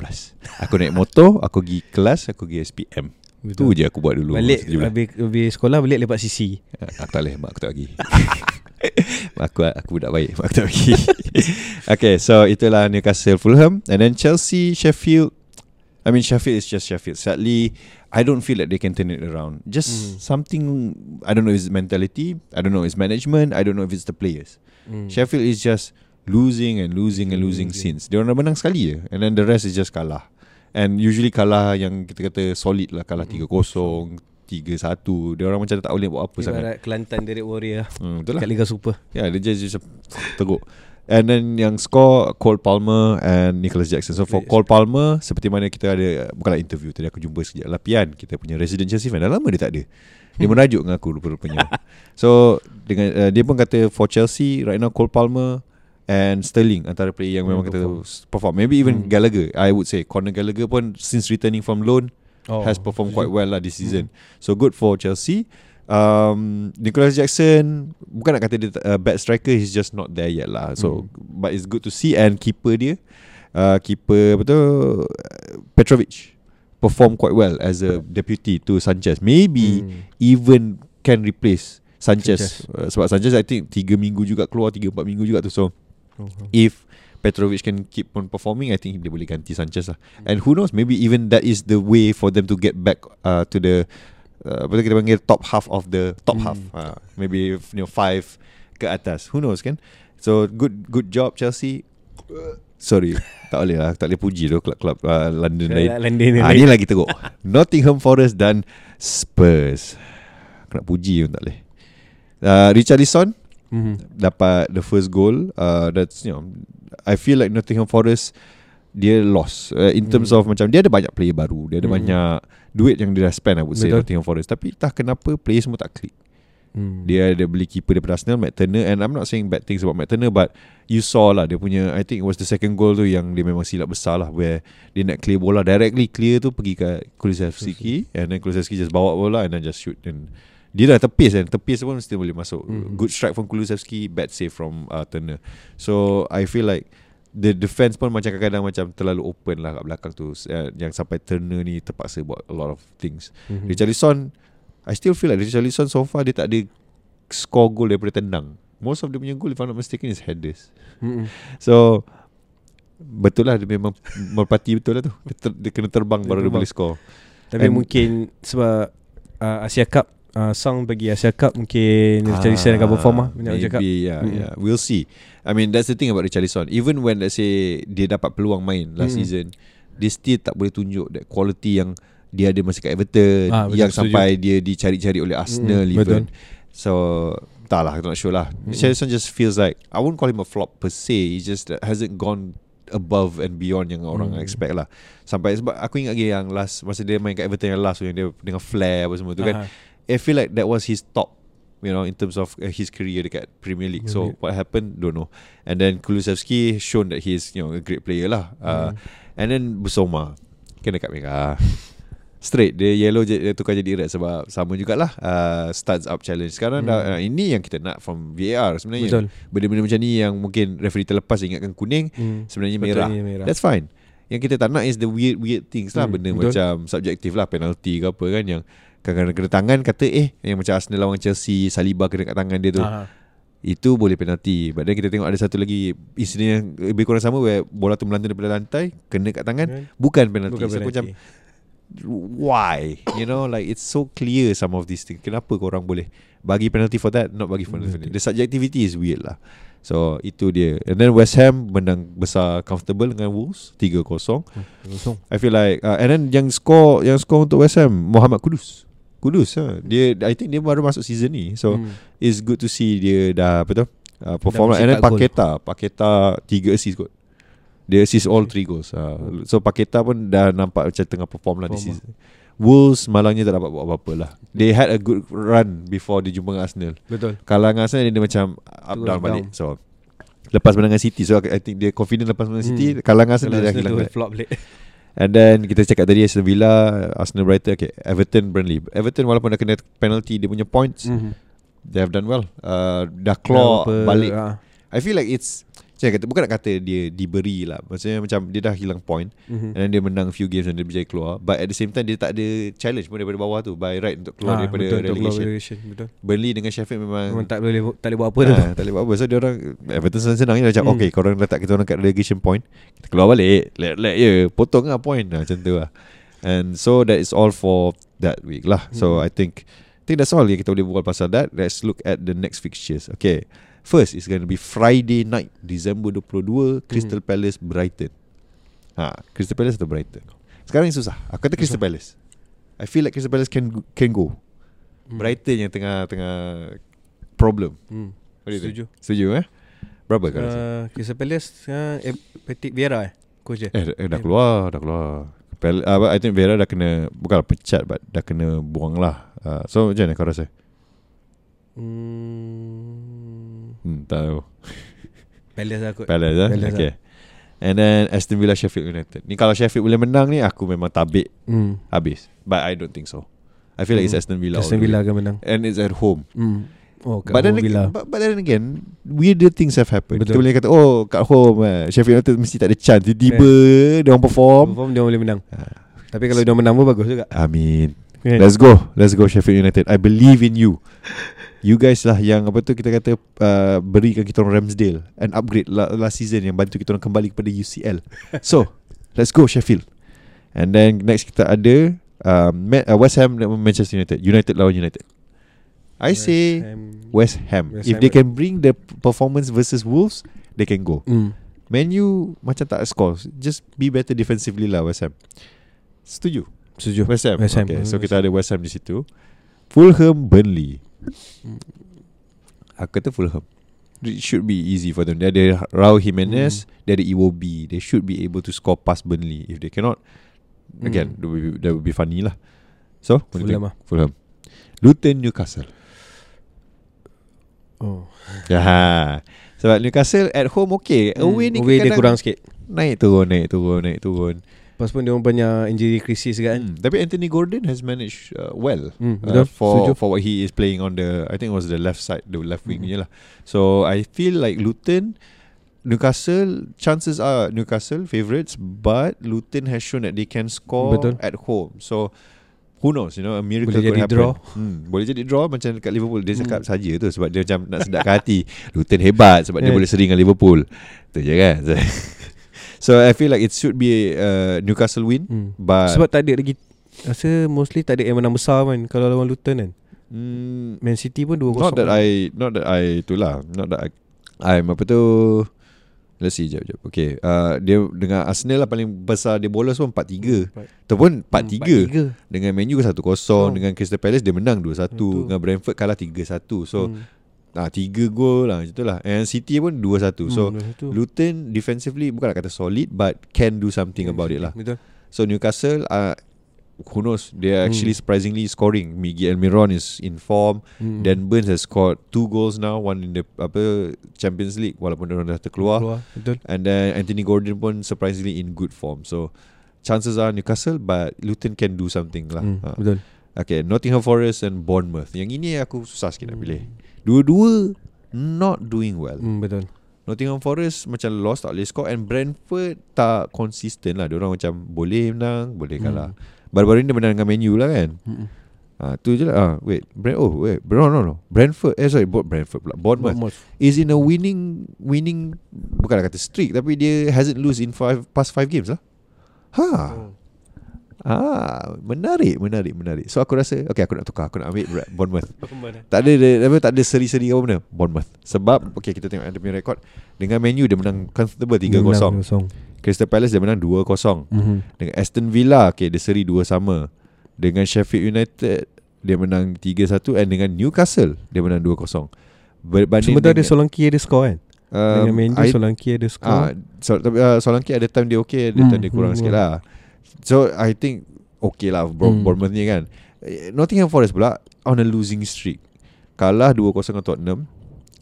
S1: Aku naik motor Aku pergi kelas Aku pergi SPM Tu je aku buat dulu
S2: Balik
S1: masa 17.
S2: habis, habis sekolah balik lepak sisi.
S1: Aku tak boleh Mak aku tak bagi Mak <laughs> aku, aku budak baik Mak aku tak bagi <laughs> Okay so itulah Newcastle Fulham And then Chelsea Sheffield I mean Sheffield is just Sheffield Sadly I don't feel that they can turn it around. Just
S2: Mm.
S1: something I don't know if it's mentality, I don't know if it's management, I don't know if it's the players.
S2: Mm.
S1: Sheffield is just losing and losing and losing
S2: Losing.
S1: since. Dia orang menang sekali je and then the rest is just kalah. And usually kalah yang kita kata solid lah kalah
S2: Mm.
S1: 3-0, 3-1. Dia orang macam tak boleh buat apa sangat.
S2: Ibarat Kelantan Derek Warrior
S1: Hmm, betul lah.
S2: kat Liga Super.
S1: Yeah, dia just, just teruk. And then yang score Cole Palmer and Nicholas Jackson. So for. Cole Palmer seperti mana kita ada bukanlah interview tadi aku jumpa sekejap Lapian kita punya resident Chelsea fan. Dah lama dia tak ada. Dia <laughs> merajuk dengan aku rupa-rupanya. so dengan uh, dia pun kata for Chelsea right now Cole Palmer and Sterling antara player yang memang
S2: Hmm,
S1: kita
S2: perform.
S1: perform. Maybe even
S2: Hmm.
S1: Gallagher. I would say Conor Gallagher pun since returning from loan
S2: Oh.
S1: has performed quite well lah this season.
S2: Hmm.
S1: So good for Chelsea. Um, Nicholas Jackson bukan nak kata dia uh, bad striker, he's just not there yet lah. So
S2: Hmm.
S1: but it's good to see and keeper dia, uh, keeper betul uh, Petrovic perform quite well as a deputy to Sanchez. Maybe
S2: Hmm.
S1: even can replace Sanchez.
S2: Sanchez.
S1: Uh, sebab Sanchez I think 3 minggu juga keluar 3 4 minggu juga tu. So
S2: Oh.
S1: if Petrovic can keep on performing, I think dia boleh ganti Sanchez lah. And who knows, maybe even that is the way for them to get back uh, to the uh, apa tu kita panggil top half of the top
S2: Hmm.
S1: half. Uh, maybe you know five ke atas. Who knows kan? So good good job Chelsea. Sorry, tak boleh lah, tak boleh puji tu klub-klub uh, London lain.
S2: London
S1: Ah, ni lagi teruk. <laughs> Nottingham Forest dan Spurs. Aku nak puji pun tak boleh. Uh, Richarlison
S2: Mhm.
S1: dapat the first goal. Uh, that's you know, I feel like Nottingham Forest dia lost uh, in terms
S2: Hmm.
S1: of macam dia ada banyak player baru, dia ada
S2: Hmm.
S1: banyak duit yang dia dah spend I would say
S2: Betul.
S1: Nottingham Forest. Tapi entah kenapa player semua tak click.
S2: Hmm.
S1: Dia ada beli keeper daripada Arsenal Matt Turner and I'm not saying bad things about Matt Turner but you saw lah dia punya I think it was the second goal tu yang dia memang silap besar lah where dia nak clear bola directly clear tu pergi ke Kulusevski and then Kulusevski just bawa bola and then just shoot and dia dah tepis kan tepis pun still boleh masuk
S2: Mhm.
S1: good strike from Kulusevski bad save from uh, Turner so I feel like the defense pun macam kadang-kadang macam terlalu open lah kat belakang tu uh, yang sampai Turner ni terpaksa buat a lot of things
S2: Mhm.
S1: Richarlison I still feel like Richarlison so far dia tak ada score goal daripada tendang. Most of dia punya goal if I'm not mistaken is headers.
S2: Mhm.
S1: So betul lah dia memang <laughs> merpati betul lah tu. Dia, ter, dia kena terbang
S2: Dia
S1: baru dia boleh score.
S2: Tapi
S1: And-
S2: mungkin sebab uh, Asia Cup uh, Song bagi Asia Cup mungkin Richarlison akan perform lah Banyak orang cakap
S1: Ah, Maybe yeah,
S2: Mm.
S1: yeah. We'll see. I mean that's the thing about Richarlison. Even when let's say dia dapat peluang main last
S2: Mm.
S1: season, dia still tak boleh tunjuk that quality yang dia ada masa kat Everton,
S2: Ah, betul,
S1: yang
S2: setuju.
S1: sampai dia dicari-cari oleh Arsenal
S2: Mm,
S1: even.
S2: betul.
S1: So tak lah, I'm not sure lah.
S2: Mm.
S1: Richarlison just feels like I won't call him a flop per se. He just hasn't gone above and beyond yang orang
S2: Mm.
S1: expect lah. Sampai sebab aku ingat lagi yang last masa dia main kat Everton yang last yang dia dengan flare apa semua tu kan. I feel like that was his top you know in terms of uh, his career dekat Premier League. So
S2: Premier
S1: what happened don't know. And then Kulusevski shown that he's you know a great player lah. Uh,
S2: Hmm.
S1: and then Busoma kena kat merah. Straight dia yellow je dia tukar jadi red sebab sama jugalah uh, studs up challenge. Sekarang
S2: Hmm.
S1: dah uh, ini yang kita nak from VAR sebenarnya.
S2: Betul
S1: Benda-benda macam ni yang mungkin referee terlepas ingatkan kuning
S2: Hmm.
S1: sebenarnya merah.
S2: Merah.
S1: That's fine. Yang kita tak nak is the weird weird things lah
S2: Hmm,
S1: benda
S2: betul.
S1: macam subjektif lah penalty ke apa kan yang kadang-kadang kena tangan kata eh yang macam Arsenal lawan Chelsea Saliba kena kat tangan dia tu.
S2: Aha.
S1: Itu boleh penalty. But then kita tengok ada satu lagi insiden yang lebih kurang sama where bola tu melantun daripada lantai kena kat tangan
S2: Kan?
S1: bukan penalty.
S2: Bukan
S1: so aku macam
S2: penalty.
S1: why? You know like it's so clear some of these things. Kenapa korang boleh bagi penalty for that not bagi for
S2: Hmm,
S1: penalty. The subjectivity is weird lah. So itu dia. And then West Ham menang besar comfortable dengan Wolves 3-0.
S2: Kosong
S1: I feel like uh, and then yang score yang score untuk West Ham Muhammad Kudus. Kudus ha. Dia I think dia baru masuk season ni. So
S2: Hmm.
S1: it's good to see dia dah apa tu? Uh, perform lah. And then
S2: mencetak gol.
S1: Paketa, Paketa 3 assist kot. Dia assist all 3 goals. Uh, so Paketa pun dah nampak macam tengah perform lah
S2: Perform
S1: season. Wolves malangnya tak dapat buat apa-apa lah. They had a good run before dia jumpa dengan Arsenal.
S2: Betul
S1: Kalah dengan Arsenal dia macam up
S2: Turun
S1: down
S2: down.
S1: balik. So lepas menang dengan City. So I think dia confident lepas menang
S2: Hmm.
S1: City. Kalah dengan Arsenal
S2: Kalau
S1: dia dah hilang.
S2: flop balik
S1: And then kita cakap tadi Aston Villa, Arsenal Brighton, okay, Everton, Burnley. Everton walaupun dah kena penalty dia punya points,
S2: Mhm.
S1: they have done well. Uh, dah claw balik.
S2: ah.
S1: I feel like it's saya kata bukan nak kata dia diberi lah. Maksudnya macam dia dah hilang point
S2: Mhm.
S1: and then dia menang few games dan dia berjaya keluar. But at the same time dia tak ada challenge pun daripada bawah tu by right untuk keluar
S2: Ah,
S1: daripada
S2: betul, untuk keluar
S1: relegation.
S2: relegation Betul
S1: Burnley dengan Sheffield memang,
S2: Memang tak boleh tak boleh buat apa tu
S1: Ah, tak boleh buat apa So dia orang Everton senang-senang je Macam
S2: Hmm.
S1: okay Korang letak kita orang kat relegation point Kita keluar balik Let, let je Potong lah point lah, Macam tu lah And so that is all for that week lah. So
S2: Hmm.
S1: I think I think that's all yang kita boleh buat pasal that. Let's look at the next fixtures. Okay. First is going to be Friday night, December 22, Crystal Palace Brighton. Ha, Crystal Palace atau Brighton? Sekarang ni susah. Aku kata Crystal Palace. I feel like Crystal Palace can can go.
S2: Hmm.
S1: Brighton yang tengah tengah problem.
S2: Hmm.
S1: You think?
S2: Setuju.
S1: Setuju eh? Berapa kau rasa?
S2: Uh, Crystal Palace uh, eh, Patrick Vieira eh Coach dia
S1: Eh, dah- eh dah keluar, dah keluar. Pel, uh, I think Vera dah kena bukanlah pecat but dah kena buang lah. Uh, so macam mana kau rasa?
S2: hmm,
S1: Hmm, tak tahu. <laughs>
S2: Palace lah kot
S1: Palace lah.
S2: Palace
S1: Okay. And then Aston Villa Sheffield United. Ni kalau Sheffield boleh menang ni aku memang tabik
S2: hmm.
S1: habis. But I don't think so. I feel like it's
S2: Hmm.
S1: Aston Villa.
S2: Aston. Villa akan menang
S1: And it's at home.
S2: hmm. Oh kat
S1: But then,
S2: home Villa
S1: again, but, but then again Weirder things have happened Kita
S2: Betul.
S1: boleh kata Oh kat home eh, Sheffield United mesti tak ada chance Tiba-tiba Dia orang perform
S2: Perform dia boleh menang
S1: Ah.
S2: Tapi kalau dia menang pun bagus juga
S1: Amin
S2: kan?
S1: Let's go Let's go Sheffield United I believe in you You guys lah yang Apa tu kita kata uh, Berikan kita orang Ramsdale An upgrade la- last season Yang bantu kita orang kembali kepada UCL <laughs> So Let's go Sheffield And then next kita ada um, uh, West Ham Manchester United United lawan United I say
S2: Ham.
S1: West Ham
S2: West
S1: If
S2: Ham
S1: they can bring the performance versus Wolves They can go
S2: hmm.
S1: Man U Macam tak score Just be better defensively lah West Ham Setuju
S2: Setuju
S1: West Ham.
S2: West Ham.
S1: Okay, so
S2: West
S1: kita ada West Ham di situ. Fulham Burnley.
S2: Hmm.
S1: Aku kata Fulham. It should be easy for them. Dia ada Raul Jimenez,
S2: Hmm.
S1: dia ada Iwobi. They should be able to score past Burnley. If they cannot, again,
S2: Hmm.
S1: that, would be, that would be funny lah. So,
S2: Fulham lah
S1: Fulham. Luton Newcastle.
S2: Oh. <laughs>
S1: Ya. Sebab Newcastle at home okay. Away ni
S2: Hmm. Away dia kurang sikit
S1: naik turun, naik turun, naik turun.
S2: Lepas pun dia orang banyak injury crisis kan
S1: Hmm. Tapi Anthony Gordon has managed uh, well.
S2: Hmm,
S1: uh, for
S2: Setuju.
S1: for what he is playing on the I think it was the left side the left wing
S2: Mhm.
S1: mm. lah. So I feel like Luton Newcastle chances are Newcastle favourites but Luton has shown that they can score
S2: Betul.
S1: at home. So who knows you know a miracle
S2: Boleh
S1: could
S2: jadi
S1: happen.
S2: draw.
S1: Hmm, boleh jadi draw macam dekat Liverpool dia cakap
S2: Hmm.
S1: saja tu sebab dia macam nak sedapkan hati. Luton hebat sebab dia
S2: Yeah.
S1: boleh sering dengan Liverpool. Tu je kan. <laughs> So, I feel like it should be uh, Newcastle win
S2: hmm.
S1: but
S2: Sebab tak ada lagi Rasa mostly tak ada yang menang besar kan Kalau lawan Luton kan
S1: mm,
S2: Man City pun 2-0
S1: Not that
S2: kan.
S1: I Not that I Itulah Not that I I'm apa tu Let's see jap, jap. Okay uh, Dia dengan Arsenal lah Paling besar Dia bolos pun 4-3 Ataupun 4-3
S2: 4-3
S1: Dengan Man U 1-0
S2: Oh.
S1: Dengan Crystal Palace Dia menang 2-1
S2: Betul.
S1: Dengan Brentford kalah 3-1 So
S2: hmm.
S1: Ah, 3 gol lah Macam tu lah And City pun 2-1 So
S2: hmm, tu.
S1: Luton defensively Bukan nak kata solid But can do something about it lah
S2: Betul
S1: So Newcastle uh, Who knows They are actually
S2: Hmm.
S1: surprisingly scoring Miguel Almiron is in form
S2: hmm.
S1: Dan Burns has scored two goals now, one in the apa Champions League walaupun dia dah terkeluar.
S2: Keluar Betul
S1: And then Anthony Gordon pun surprisingly in good form. So chances are Newcastle but Luton can do something lah.
S2: hmm.
S1: Ha.
S2: Betul
S1: Okay, Nottingham Forest and Bournemouth. Yang ini aku susah sikit nak
S2: Hmm.
S1: pilih. Dua-dua not doing well.
S2: hmm, Betul
S1: Nottingham Forest macam lost tak boleh score and Brentford tak consistent lah. Dia orang macam boleh menang, boleh kalah. Baru-baru ni dia menang dengan Man U lah kan.
S2: hmm.
S1: Ah, tu je lah. Ah, wait, Brent oh wait, no no no. Brentford eh sorry, Bo- Brentford pula. Bournemouth
S2: Bournemouth.
S1: is in a winning winning bukanlah kata streak tapi dia hasn't lose in five past five games lah. Ha.
S2: Oh.
S1: Ah, menarik, menarik, menarik. So aku rasa okay aku nak tukar, aku nak ambil Bournemouth.
S2: Bournemouth.
S1: Tak ada dia- apa tak ada seri-seri apa benda. Bournemouth. Sebab okay kita tengok ada punya rekod dengan Man U dia menang comfortable 3-0.
S2: 3-0
S1: Crystal Palace dia menang 2-0.
S2: Mhm.
S1: Dengan Aston Villa okay dia seri 2 sama. Dengan Sheffield United dia menang 3-1 and dengan Newcastle dia menang 2-0. Berbanding
S2: Semua tu ada
S1: dengan-
S2: Solanke ada score kan
S1: um,
S2: Dengan Man U
S1: I-
S2: Solanke ada
S1: Ah,
S2: score
S1: so, tapi, uh, Solanke ada time dia okay, ada
S2: Hmm,
S1: time dia kurang
S2: hmm,
S1: sikit
S2: hmm.
S1: lah. So I think okay lah Bro,
S2: Hmm.
S1: Bournemouth ni kan. Eh, Nottingham Forest pula on a losing streak. Kalah 2-0 dengan Tottenham.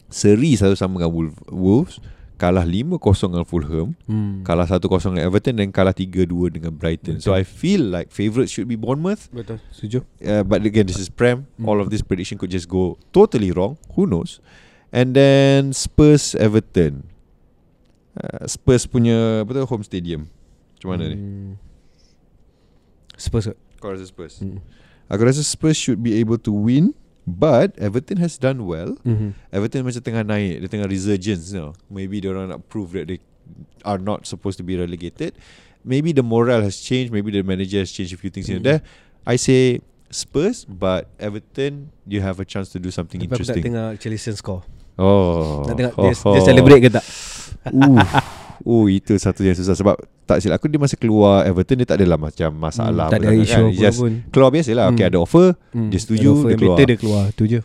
S1: Seri satu sama dengan Wolves. Kalah 5-0 dengan Fulham.
S2: hmm.
S1: Kalah 1-0 dengan Everton dan kalah 3-2 dengan Brighton. So I feel like favourite should be Bournemouth.
S2: Betul Setuju
S1: Uh, but again, this is Prem.
S2: Hmm.
S1: All of this prediction could just go totally wrong. Who knows? And then Spurs Everton. Uh, Spurs punya apa tu home stadium. Macam mana ni?
S2: Spurs kot
S1: Kau rasa Spurs?
S2: hmm.
S1: Aku rasa Spurs should be able to win. But Everton has done well.
S2: Mhm.
S1: Everton macam tengah naik, dia tengah resurgence you know. Maybe dia orang nak prove that they are not supposed to be relegated. maybe the morale has changed, maybe the manager has changed a few things here and there. I say Spurs, but Everton, you have a chance to do something
S2: Tapi aku tak
S1: interesting.
S2: tengok Chelsea score
S1: Oh,
S2: Nak tengok
S1: oh,
S2: dia, dia celebrate ke tak
S1: Uh, uh, itu satu yang susah sebab tak silap aku dia masa keluar Everton dia tak adalah macam masalah
S2: Hmm, tak ada isu
S1: kan. just
S2: pun.
S1: keluar biasa lah. Okay,
S2: Hmm.
S1: ada offer.
S2: Hmm,
S1: Dia setuju,
S2: ada offer
S1: dia keluar.
S2: better, dia keluar Tu je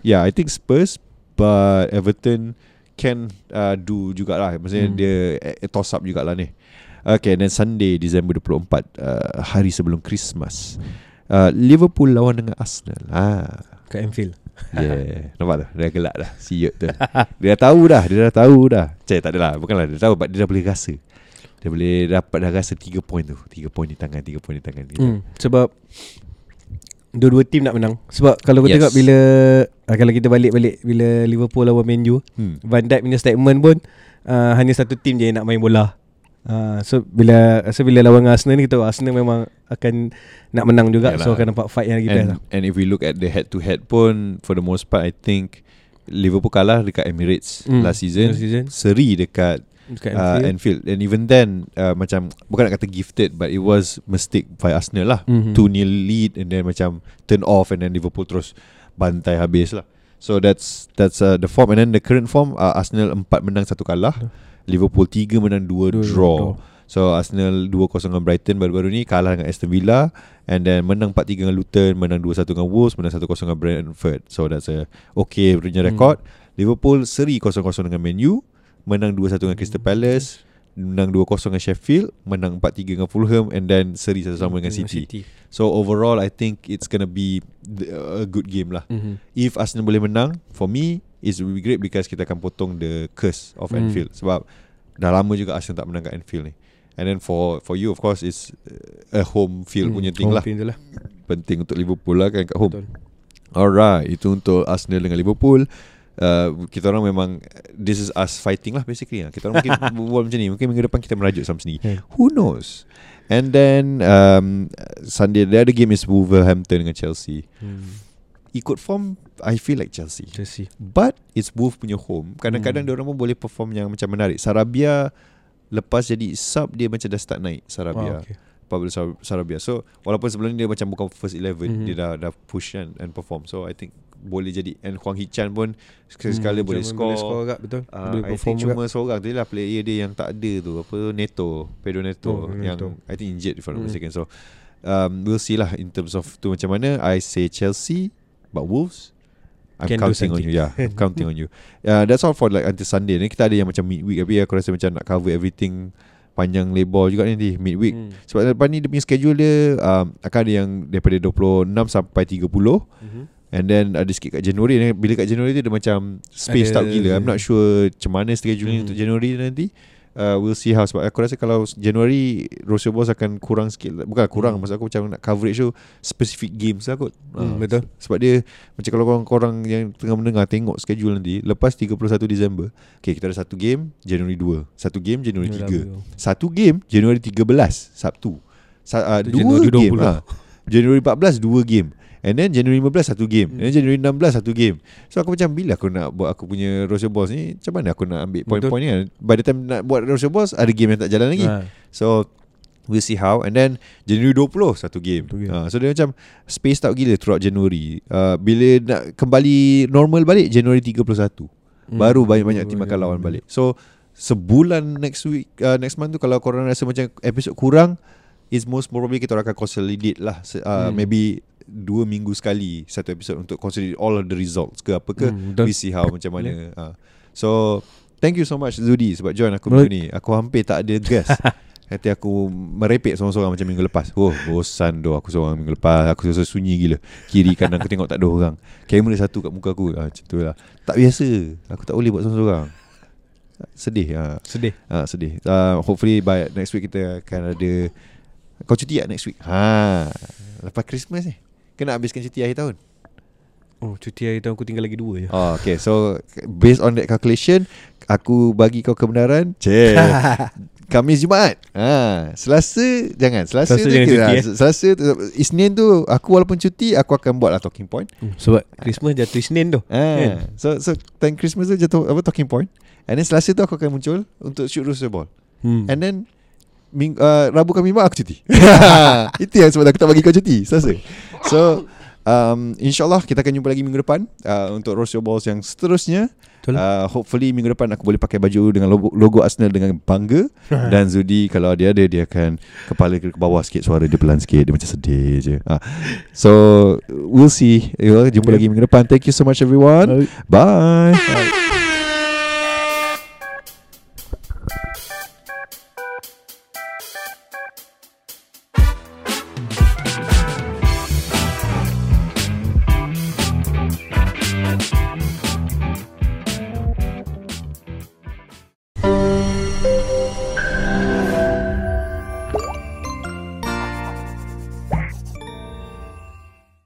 S1: Yeah, I think Spurs but Everton can uh, do jugalah. Maksudnya
S2: Hmm.
S1: dia eh, toss up jugalah ni. Okay, then Sunday Disember 24 uh, hari sebelum Christmas. Uh, Liverpool lawan dengan Arsenal. Ah.
S2: Kat Anfield
S1: Yeah <laughs> Nampak tak Dia gelak dah Siut tu Dia dah tahu dah Dia dah tahu dah Cik tak adalah Bukanlah dia tahu But dia dah boleh rasa Dia boleh dapat dah rasa 3 point tu 3 point di tangan 3 point di tangan
S2: hmm, Sebab Dua-dua tim nak menang Sebab kalau kau
S1: Yes.
S2: tengok bila uh, Kalau kita balik-balik Bila Liverpool lawan Man U
S1: hmm.
S2: Van Dijk punya statement pun uh, Hanya satu tim je yang nak main bola uh, So bila So bila lawan Arsenal ni Kita tahu Arsenal memang Akan Nak menang juga
S1: Yalah.
S2: So akan nampak fight yang lagi best
S1: and,
S2: lah
S1: and if we look at the head to head pun For the most part I think Liverpool kalah dekat Emirates
S2: Hmm,
S1: last season,
S2: last season.
S1: Seri dekat
S2: Dekat
S1: uh,
S2: Anfield.
S1: Anfield. And even then uh, Macam Bukan nak kata gifted But it was mistake by Arsenal lah.
S2: Mhm.
S1: 2-0 lead And then macam Turn off And then Liverpool terus Bantai habis lah. So that's That's uh, the form. And then the current form uh, Arsenal 4 menang 1 kalah. Liverpool 3 menang 2
S2: Dua
S1: draw.
S2: draw.
S1: So Arsenal 2-0 dengan Brighton Baru-baru ni Kalah dengan Aston Villa. And then menang 4-3 dengan Luton Menang 2-1 dengan Wolves Menang 1-0 dengan Brentford. So that's a Okay punya
S2: Hmm.
S1: record. Liverpool seri 0-0 dengan Man U Menang 2-1 dengan Crystal Palace Menang 2-0 dengan Sheffield Menang 4-3 dengan Fulham And then seri satu-sama dengan City. So overall I think it's gonna be a good game lah.
S2: Mhm.
S1: If Arsenal boleh menang For me It will be great Because kita akan potong The curse of
S2: Hmm.
S1: Anfield. Sebab Dah lama juga Arsenal tak menang kat Anfield ni. And then for for you of course It's a home field
S2: Hmm,
S1: punya thing lah.
S2: Field lah.
S1: Penting untuk Liverpool lah kan kat home.
S2: Betul.
S1: Alright Itu untuk Arsenal dengan Liverpool Uh, kita orang memang This is us fighting lah basically lah. Kita orang mungkin <laughs> berbual macam ni Mungkin minggu depan kita merajuk sama sendiri
S2: Hmm.
S1: Who knows And then um, Sunday The other game is Wolverhampton dengan Chelsea
S2: Hmm.
S1: Ikut form I feel like Chelsea
S2: Chelsea
S1: But It's Wolf punya home Kadang-kadang
S2: Hmm.
S1: hmm. orang pun boleh perform Yang macam menarik Sarabia Lepas jadi sub Dia macam dah start naik Sarabia
S2: Ah, okay.
S1: Pablo Sar- Sarabia So walaupun sebelum ni Dia macam bukan first 11
S2: Mhm.
S1: Dia dah dah push kan And perform So I think Boleh jadi. And Huang Hichan pun Sekali-sekala boleh
S2: macam
S1: score,
S2: Hmm, Boleh score. agak betul.
S1: Uh,
S2: Boleh
S1: I think cuma seorang tu lah player dia yang tak ada tu. Apa Neto Pedro Neto
S2: Oh,
S1: yang
S2: Neto.
S1: I think injured if I'm not
S2: Mm.
S1: mistaken. So um, we'll see lah in terms of tu macam mana. I say Chelsea but Wolves I'm
S2: Can
S1: counting on you. Yeah I'm <laughs> counting on you. Uh, that's all for like until Sunday. Ni kita ada yang macam midweek tapi aku rasa macam nak cover everything panjang lebar juga nanti midweek.
S2: Hmm.
S1: sebab lepas ni dia punya schedule dia um, akan ada yang daripada 26 sampai 30
S2: Mhm.
S1: And then ada sikit kat Januari ni Bila kat Januari tu dia macam Space out gila I'm not sure Macam mana schedule
S2: Hmm.
S1: untuk Januari nanti uh, We'll see how Sebab aku rasa kalau Januari Rocio Boss akan kurang sikit Bukan kurang
S2: Hmm.
S1: Maksud aku macam nak coverage tu Specific games lah kot
S2: Hmm,
S1: Ah,
S2: betul.
S1: Sebab dia Macam kalau korang-korang Yang tengah mendengar Tengok schedule nanti Lepas 31 Disember Okay kita ada satu game Januari 2 Satu game Januari 3 Satu game Januari 13 Sabtu Sa- uh, Dua
S2: Januari
S1: game
S2: 20.
S1: ha. Januari 14 Dua game And then January 15 satu game.
S2: Hmm.
S1: And then January 16 satu game. So aku macam Bila aku nak buat Aku punya Roster Boss ni? Macam mana aku nak ambil Point-point ni? Kan By the time nak buat Roster Boss Ada game yang tak jalan lagi.
S2: Ha.
S1: So We'll see how. And then January 20 Satu game,
S2: Satu game.
S1: Ha, So dia macam Spaced out gila Throughout January. Uh, Bila nak kembali Normal balik January 31
S2: Hmm.
S1: Baru banyak-banyak tim akan
S2: Baru-
S1: lawan balik. So Sebulan next week uh, Next month tu Kalau korang rasa macam Episod kurang Is most probably Kita akan consolidate lah uh,
S2: Hmm.
S1: Maybe Dua minggu sekali Satu episod Untuk consolidate All of the results ke apa ke
S2: Hmm.
S1: We see how Macam mana uh. So Thank you so much Zudi Sebab join aku minggu ni Aku hampir tak ada guest <laughs> Nanti aku merepek seorang-seorang macam minggu lepas Oh bosan doh aku seorang minggu lepas Aku rasa sunyi gila Kiri kanan aku tengok tak ada orang Kamera satu kat muka aku ah, Macam tu lah Tak biasa Aku tak boleh buat seorang-seorang Sedih ah.
S2: Sedih
S1: Ah, sedih. Uh, hopefully by next week kita akan ada kau cuti tak next week? Ha. Lepas Christmas ni. Kena habiskan cuti akhir tahun.
S2: Oh cuti hari tahun aku tinggal lagi dua je
S1: Oh, okay. So based on that calculation, aku bagi kau kebenaran. Cek. <laughs> Khamis Jumaat. Ha, Selasa jangan. Selasa,
S2: Selasa
S1: tu
S2: jangan
S1: kira.
S2: cuti, eh.
S1: Selasa tu Isnin tu aku walaupun cuti aku akan buat lah talking point.
S2: Hmm, Sebab Christmas jatuh Isnin tu
S1: Ha.
S2: Kan?
S1: So so time Christmas tu jatuh apa talking point. And then Selasa tu aku akan muncul untuk shoot rooster ball.
S2: hmm.
S1: And then ming, uh, Rabu kami mak aku cuti. <laughs> <laughs> Itu yang sebab aku tak bagi kau cuti Selasa So um, InsyaAllah kita akan jumpa lagi minggu depan uh, Untuk Roast Your Balls yang seterusnya.
S2: Betul.
S1: uh, Hopefully minggu depan aku boleh pakai baju Dengan logo, logo Arsenal dengan bangga. Dan Zudi kalau dia ada Dia akan kepala ke bawah sikit Suara dia pelan sikit Dia macam sedih je. Uh, So We'll see. Jumpa lagi minggu depan. Thank you so much everyone. Bye.
S2: Bye.